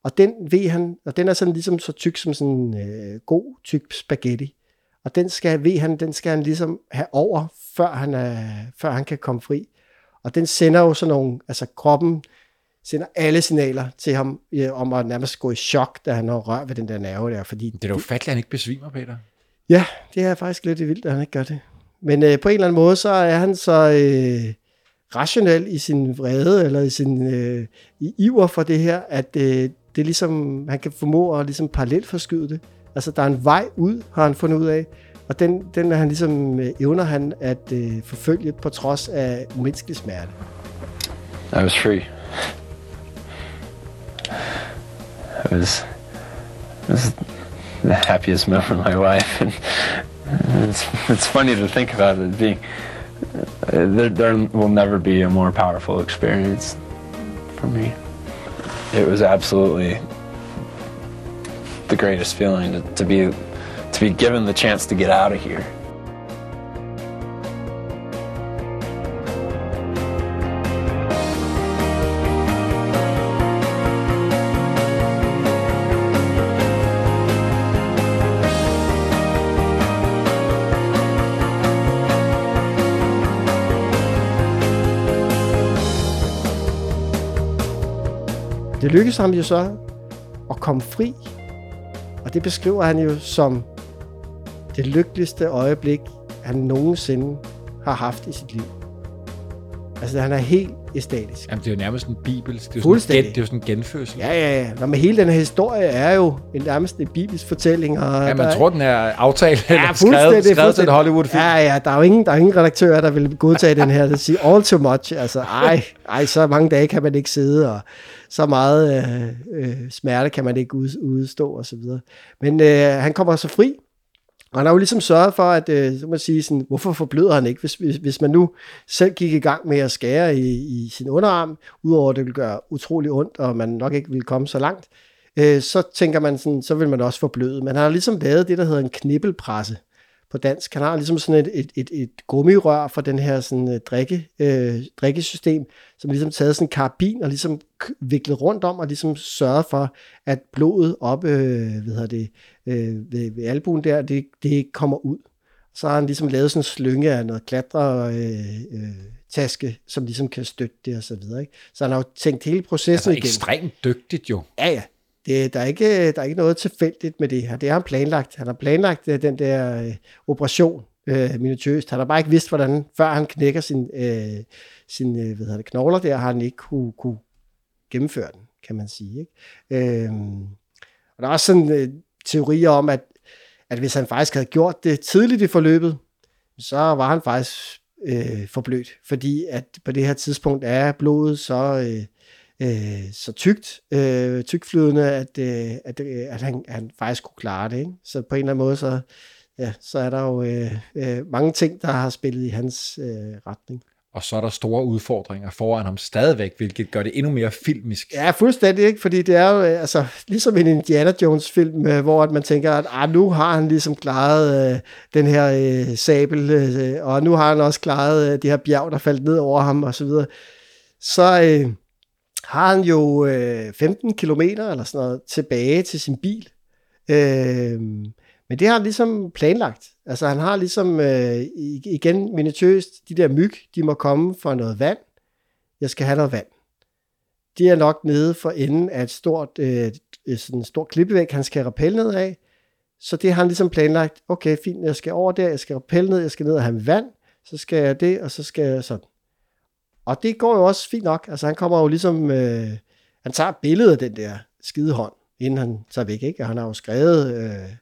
og den ved han, og den er sådan ligesom så tyk som sådan en øh, god tyk spaghetti. Og den skal, ved han, den skal han ligesom have over, før han, er, før han kan komme fri. Og den sender jo sådan nogle, altså kroppen sender alle signaler til ham, øh, om at nærmest gå i chok, da han har rørt ved den der nerve der, fordi Det er da ufatteligt, at han ikke besvimer, Peter. Ja, det er faktisk lidt vildt, at han ikke gør det. Men øh, på en eller anden måde, så er han så øh, rationel i sin vrede, eller i sin øh, i iver for det her, at øh, det er ligesom, han kan formå at ligesom parallelt forskyde det. Altså, der er en vej ud, har han fundet ud af, og den, den er han ligesom, øh, evner han at øh, forfølge på trods af umenneskelig smerte. I was free. It was, was the happiest moment of my life, and it's, it's funny to think about it being. uh, There, there will never be a more powerful experience for me. It was absolutely the greatest feeling to, to be to be given the chance to get out of here. Det lykkedes ham jo så at komme fri, og det beskriver han jo som det lykkeligste øjeblik, han nogensinde har haft i sit liv. Altså, han er helt æstatisk. Jamen, det er jo nærmest en bibel. Det er jo sådan, gen, det er jo sådan en genfødsel. Ja, ja, ja. Nå, men hele den her historie er jo en nærmest en bibelsk fortælling. Og Ja, man der, tror, den er aftalt eller ja, skrevet, fuldstændig, skrevet til en. Hollywood-film. Ja, ja, der er jo ingen, der er ingen redaktører, der vil godtage den her. Det siger all too much. Altså, ej, ej, så mange dage kan man ikke sidde, og så meget øh, øh, smerte kan man ikke ud, udstå, og så videre. Men øh, han kommer så fri, og han har jo ligesom sørget for, at øh, så man sige, sådan, hvorfor forbløder han ikke, hvis, hvis, hvis man nu selv gik i gang med at skære i, i sin underarm, udover at det ville gøre utrolig ondt, og man nok ikke ville komme så langt, øh, så tænker man sådan, så vil man også forbløde. han har ligesom lavet det, der hedder en knibbelpresse på dansk. Han har ligesom sådan et, et, et, et gummirør for den her sådan, øh, drikke, øh, drikkesystem, som ligesom taget sådan en karabin og ligesom viklet rundt om og ligesom sørget for, at blodet op øh, hvad det, øh, ved, ved albuen der, det, det ikke kommer ud. Så har han ligesom lavet sådan en slynge af noget klatre øh, øh, taske, som ligesom kan støtte det og så videre. Ikke? Så han har jo tænkt hele processen altså, ekstremt dygtigt jo. Ja, ja. Det, der, er ikke, der er ikke noget tilfældigt med det her. Det har han planlagt. Han har planlagt øh, den der øh, operation øh, minutiøst. Han har bare ikke vidst, hvordan, før han knækker sin, øh, sin øh, hvad det, knogler der, har han ikke kunne, kunne gennemføre den, kan man sige. Ikke? Øh, og der er også sådan øh, teorier om, at, at hvis han faktisk havde gjort det tidligt i forløbet, så var han faktisk øh, forblødt, fordi at på det her tidspunkt er blodet så... Øh, øh, så tykt, øh, tykflydende, at, øh, at, øh, at han, han faktisk kunne klare det. Ikke? Så på en eller anden måde, så, ja, så er der jo øh, øh, mange ting, der har spillet i hans øh, retning. Og så er der store udfordringer foran ham stadigvæk, hvilket gør det endnu mere filmisk. Ja, fuldstændig ikke, fordi det er jo øh, altså, ligesom en Indiana Jones film, øh, hvor at man tænker, at ah, nu har han ligesom klaret øh, den her øh, sabel, øh, og nu har han også klaret øh, det her bjerg, der faldt ned over ham, og så videre. Så, øh, har han jo øh, 15 kilometer eller sådan noget tilbage til sin bil. Øh, men det har han ligesom planlagt. Altså han har ligesom øh, igen minutøst, de der myg, de må komme fra noget vand. Jeg skal have noget vand. De er nok nede for enden af et stort, øh, sådan en stor klippevæg, han skal rappelle ned af. Så det har han ligesom planlagt. Okay, fint, jeg skal over der, jeg skal rappelle ned, jeg skal ned og have vand. Så skal jeg det, og så skal jeg sådan. Og det går jo også fint nok. Altså han kommer jo ligesom, øh, han tager billedet af den der skide hånd, inden han tager væk, ikke? Og han har jo skrevet øh,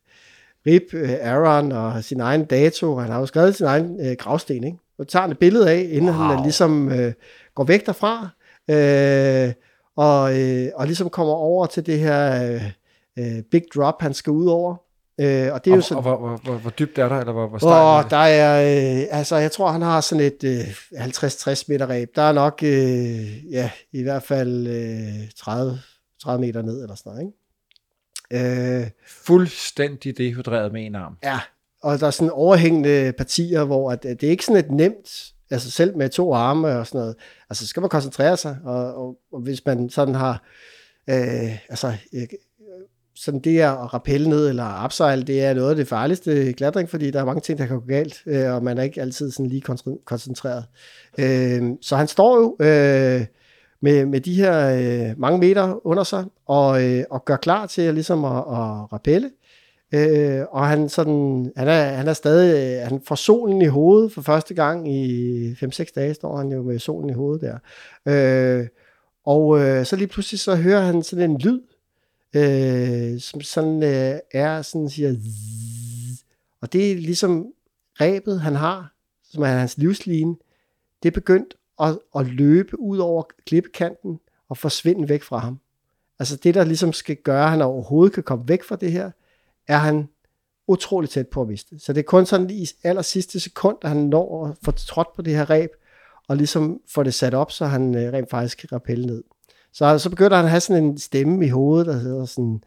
Rip, øh, Aaron og sin egen dato, han har jo skrevet sin egen øh, gravsten, ikke? Og tager han et billede af, inden wow. han ligesom øh, går væk derfra, øh, og, øh, og ligesom kommer over til det her øh, øh big drop, han skal ud over. Øh, og det er og, jo sådan, og hvor, hvor, hvor, hvor dybt er der, eller hvor, hvor stejlt er der er, øh, altså jeg tror, han har sådan et øh, 50-60 meter ræb. Der er nok, øh, ja, i hvert fald øh, 30, 30 meter ned, eller sådan noget, ikke? Øh, Fuldstændig dehydreret med en arm. Ja, og der er sådan overhængende partier, hvor at, det er ikke sådan et nemt, altså selv med to arme og sådan noget, altså skal man koncentrere sig, og, og, og hvis man sådan har, øh, altså sådan det at rappelle ned eller upsejle, det er noget af det farligste klatring, fordi der er mange ting, der kan gå galt, øh, og man er ikke altid sådan lige koncentreret. Øh, så han står jo øh, med, med de her øh, mange meter under sig, og, øh, og gør klar til ligesom at, at rappelle. Øh, og han, sådan, han, er, han er stadig, øh, han får solen i hovedet for første gang i 5-6 dage, står han jo med solen i hovedet der. Øh, og øh, så lige pludselig så hører han sådan en lyd, øh, som sådan øh, er sådan siger zzz, og det er ligesom rebet han har, som er hans livsline, det er begyndt at, at løbe ud over klippekanten og forsvinde væk fra ham. Altså det, der ligesom skal gøre, at han overhovedet kan komme væk fra det her, er han utrolig tæt på at miste. Så det er kun sådan i aller sidste sekund, at han når at få trådt på det her reb, og ligesom få det sat op, så han øh, rent faktisk kan rappelle ned. Så, så begynder han at have sådan en stemme i hovedet, der hedder sådan, øh,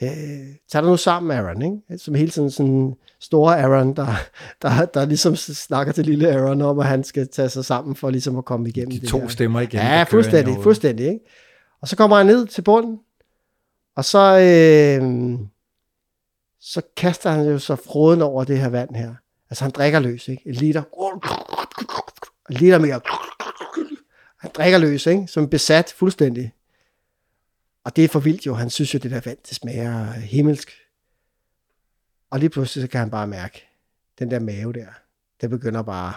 tag dig nu sammen, Aaron, ikke? Som hele tiden sådan store Aaron, der, der, der ligesom snakker til lille Aaron om, at han skal tage sig sammen for ligesom at komme igennem De det to her. stemmer igen. Ja, fuldstændig, fuldstændig, ikke? Og så kommer han ned til bunden, og så, øh, så kaster han jo så froden over det her vand her. Altså han drikker løs, ikke? En liter. En liter mere. Han drikker løs, ikke? Som besat fuldstændig. Og det er for vildt jo. Han synes jo, det der vand, det smager himmelsk. Og lige pludselig så kan han bare mærke, den der mave der, det begynder bare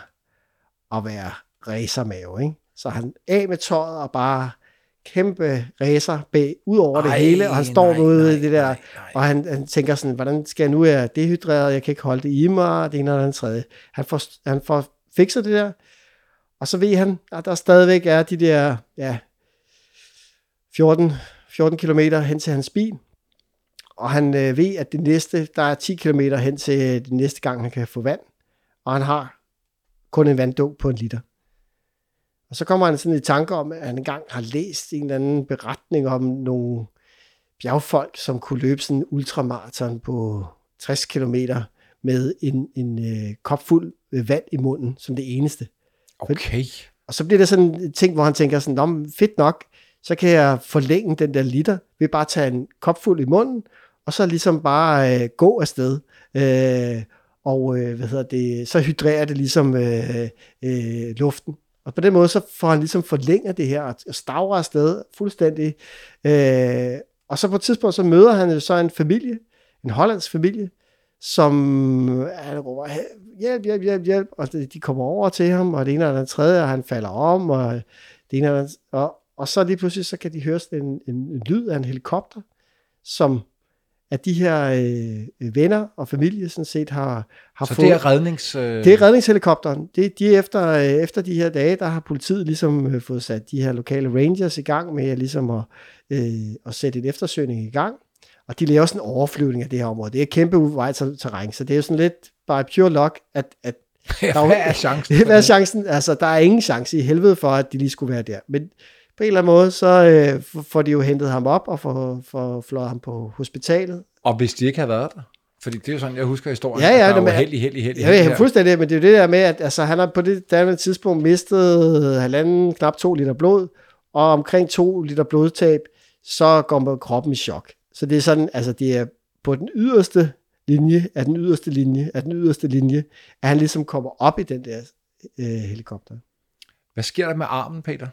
at være racermave, ikke? Så han af med tøjet og bare kæmpe racer bag, ud over Ej, det hele, og han står nej, ude i det der, nej, nej. og han, han tænker sådan, hvordan skal jeg nu, er dehydreret, jeg kan ikke holde det i mig, det ene eller andet tredje. Han får, han får fikset det der, og så ved han, at der stadigvæk er de der, ja, 14, 14 km hen til hans bil. og han øh, ved, at det næste, der er 10 km hen til den næste gang, han kan få vand, og han har kun en vanddunk på en liter. Og så kommer han sådan i tanke om, at han engang har læst en eller anden beretning om nogle bjergfolk, som kunne løbe sådan en ultramarathon på 60 km med en, en øh, kop fuld vand i munden som det eneste. Okay. Og så bliver det sådan en ting, hvor han tænker sådan, Nå, fedt nok, så kan jeg forlænge den der liter ved bare at tage en kop fuld i munden, og så ligesom bare øh, gå afsted. Øh, og øh, hvad hedder det, så hydrerer det ligesom øh, øh, luften. Og på den måde, så får han ligesom forlænget det her, og stavrer afsted fuldstændig. Øh, og så på et tidspunkt, så møder han så en familie, en hollandsk familie, som øh, han råber, hjælp, hjælp, hjælp, hjælp, og de kommer over til ham, og det ene eller det tredje, og han falder om, og det ene eller og, og så lige pludselig, så kan de høre en, en, en lyd af en helikopter, som at de her øh, venner og familie sådan set har, har så fået... det er rednings... Øh... Det er redningshelikopteren. Det, de efter, øh, efter de her dage, der har politiet ligesom øh, fået sat de her lokale rangers i gang med ligesom at, øh, at sætte et eftersøgning i gang. Og de laver sådan en overflyvning af det her område. Det er kæmpe uvejterræn, så det er jo sådan lidt bare pure luck, at, at ja, der hvad er chancen? hvad er chancen? Altså, der er ingen chance i helvede for, at de lige skulle være der. Men på en eller anden måde, så øh, får de jo hentet ham op og får, får flået ham på hospitalet. Og hvis de ikke havde været der? Fordi det er jo sådan, jeg husker historien. Ja, ja, at der men- var heldig, heldig, heldig. Ja, ja, fuldstændig, men det er jo det der med, at altså, han har på det daværende tidspunkt mistet halvanden, knap to liter blod, og omkring to liter blodtab, så går kroppen i chok. Så det er sådan, altså det er på den yderste linje, af den yderste linje, af den yderste linje, at han ligesom kommer op i den der øh, helikopter. Hvad sker der med armen, Peter?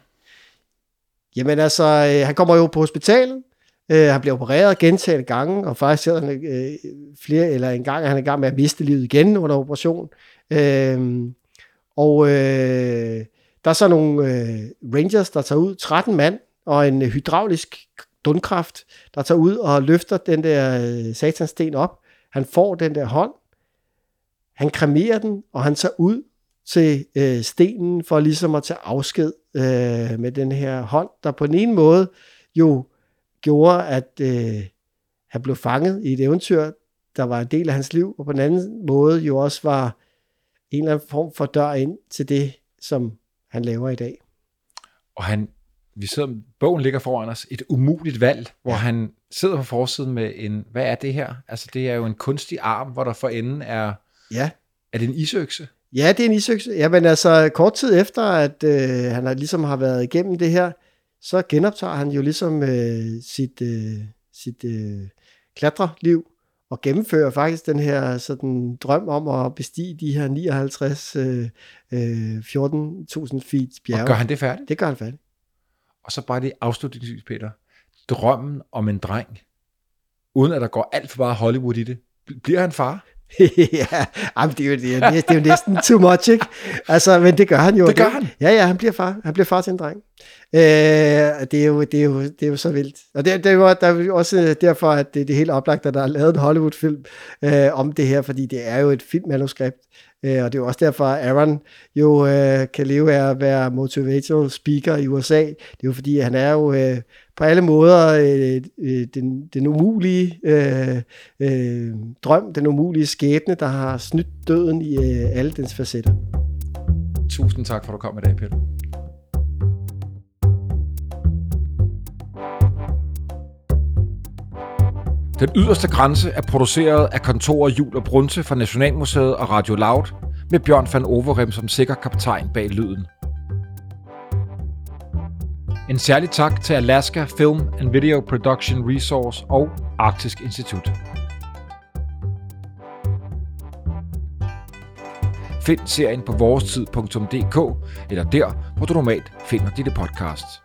Jamen altså, øh, han kommer jo på hospitalet, øh, han bliver opereret gentagende gange, og faktisk sidder han øh, flere, eller en gang er han i gang med at miste livet igen under operation. Øh, og øh, der er så nogle øh, rangers, der tager ud, 13 mand, og en øh, hydraulisk dundkraft, der tager ud og løfter den der øh, satansten op. Han får den der hånd, han kremerer den, og han tager ud til øh, stenen for ligesom at tage afsked øh, med den her hånd, der på den ene måde jo gjorde, at øh, han blev fanget i et eventyr, der var en del af hans liv, og på den anden måde jo også var en eller anden form for dør ind til det, som han laver i dag. Og han, vi sidder, bogen ligger foran os, et umuligt valg, hvor ja. han sidder på forsiden med en, hvad er det her? Altså det er jo en kunstig arm, hvor der for enden er, Ja, er det en isøkse? Ja, det er en isøkse. Jamen altså, kort tid efter, at øh, han har, ligesom har været igennem det her, så genoptager han jo ligesom øh, sit, øh, sit øh, klatreliv og gennemfører faktisk den her sådan, drøm om at bestige de her 59 øh, øh, 14.000 feet bjerge. Og gør han det færdigt? Det gør han færdigt. Og så bare det afslutningsvis, Peter. Drømmen om en dreng, uden at der går alt for meget Hollywood i det. Bl- Bliver han far? ja, jamen, det, er jo, det, er, det er jo næsten too much, ikke? Altså, men det gør han jo. Det gør han? Ja, ja, han bliver far. Han bliver far til en dreng. Øh, det, er jo, det, er jo, det er jo så vildt. Og det, det er jo der er jo også derfor, at det, det er helt oplagt, at der er lavet en Hollywood-film øh, om det her, fordi det er jo et filmmanuskript. Øh, og det er jo også derfor, at Aaron jo øh, kan leve af at være motivational speaker i USA. Det er jo fordi, han er jo øh, på alle måder øh, øh, den, den umulige øh, øh, drøm, den umulige skæbne, der har snydt døden i øh, alle dens facetter. Tusind tak for, at du kom i dag, Peter. Den yderste grænse er produceret af kontorer Jul og Brunse fra Nationalmuseet og Radio Loud, med Bjørn van Overhem som sikker kaptajn bag lyden. En særlig tak til Alaska Film and Video Production Resource og Arktisk Institut. Find serien på vorestid.dk eller der, hvor du normalt finder dine podcasts.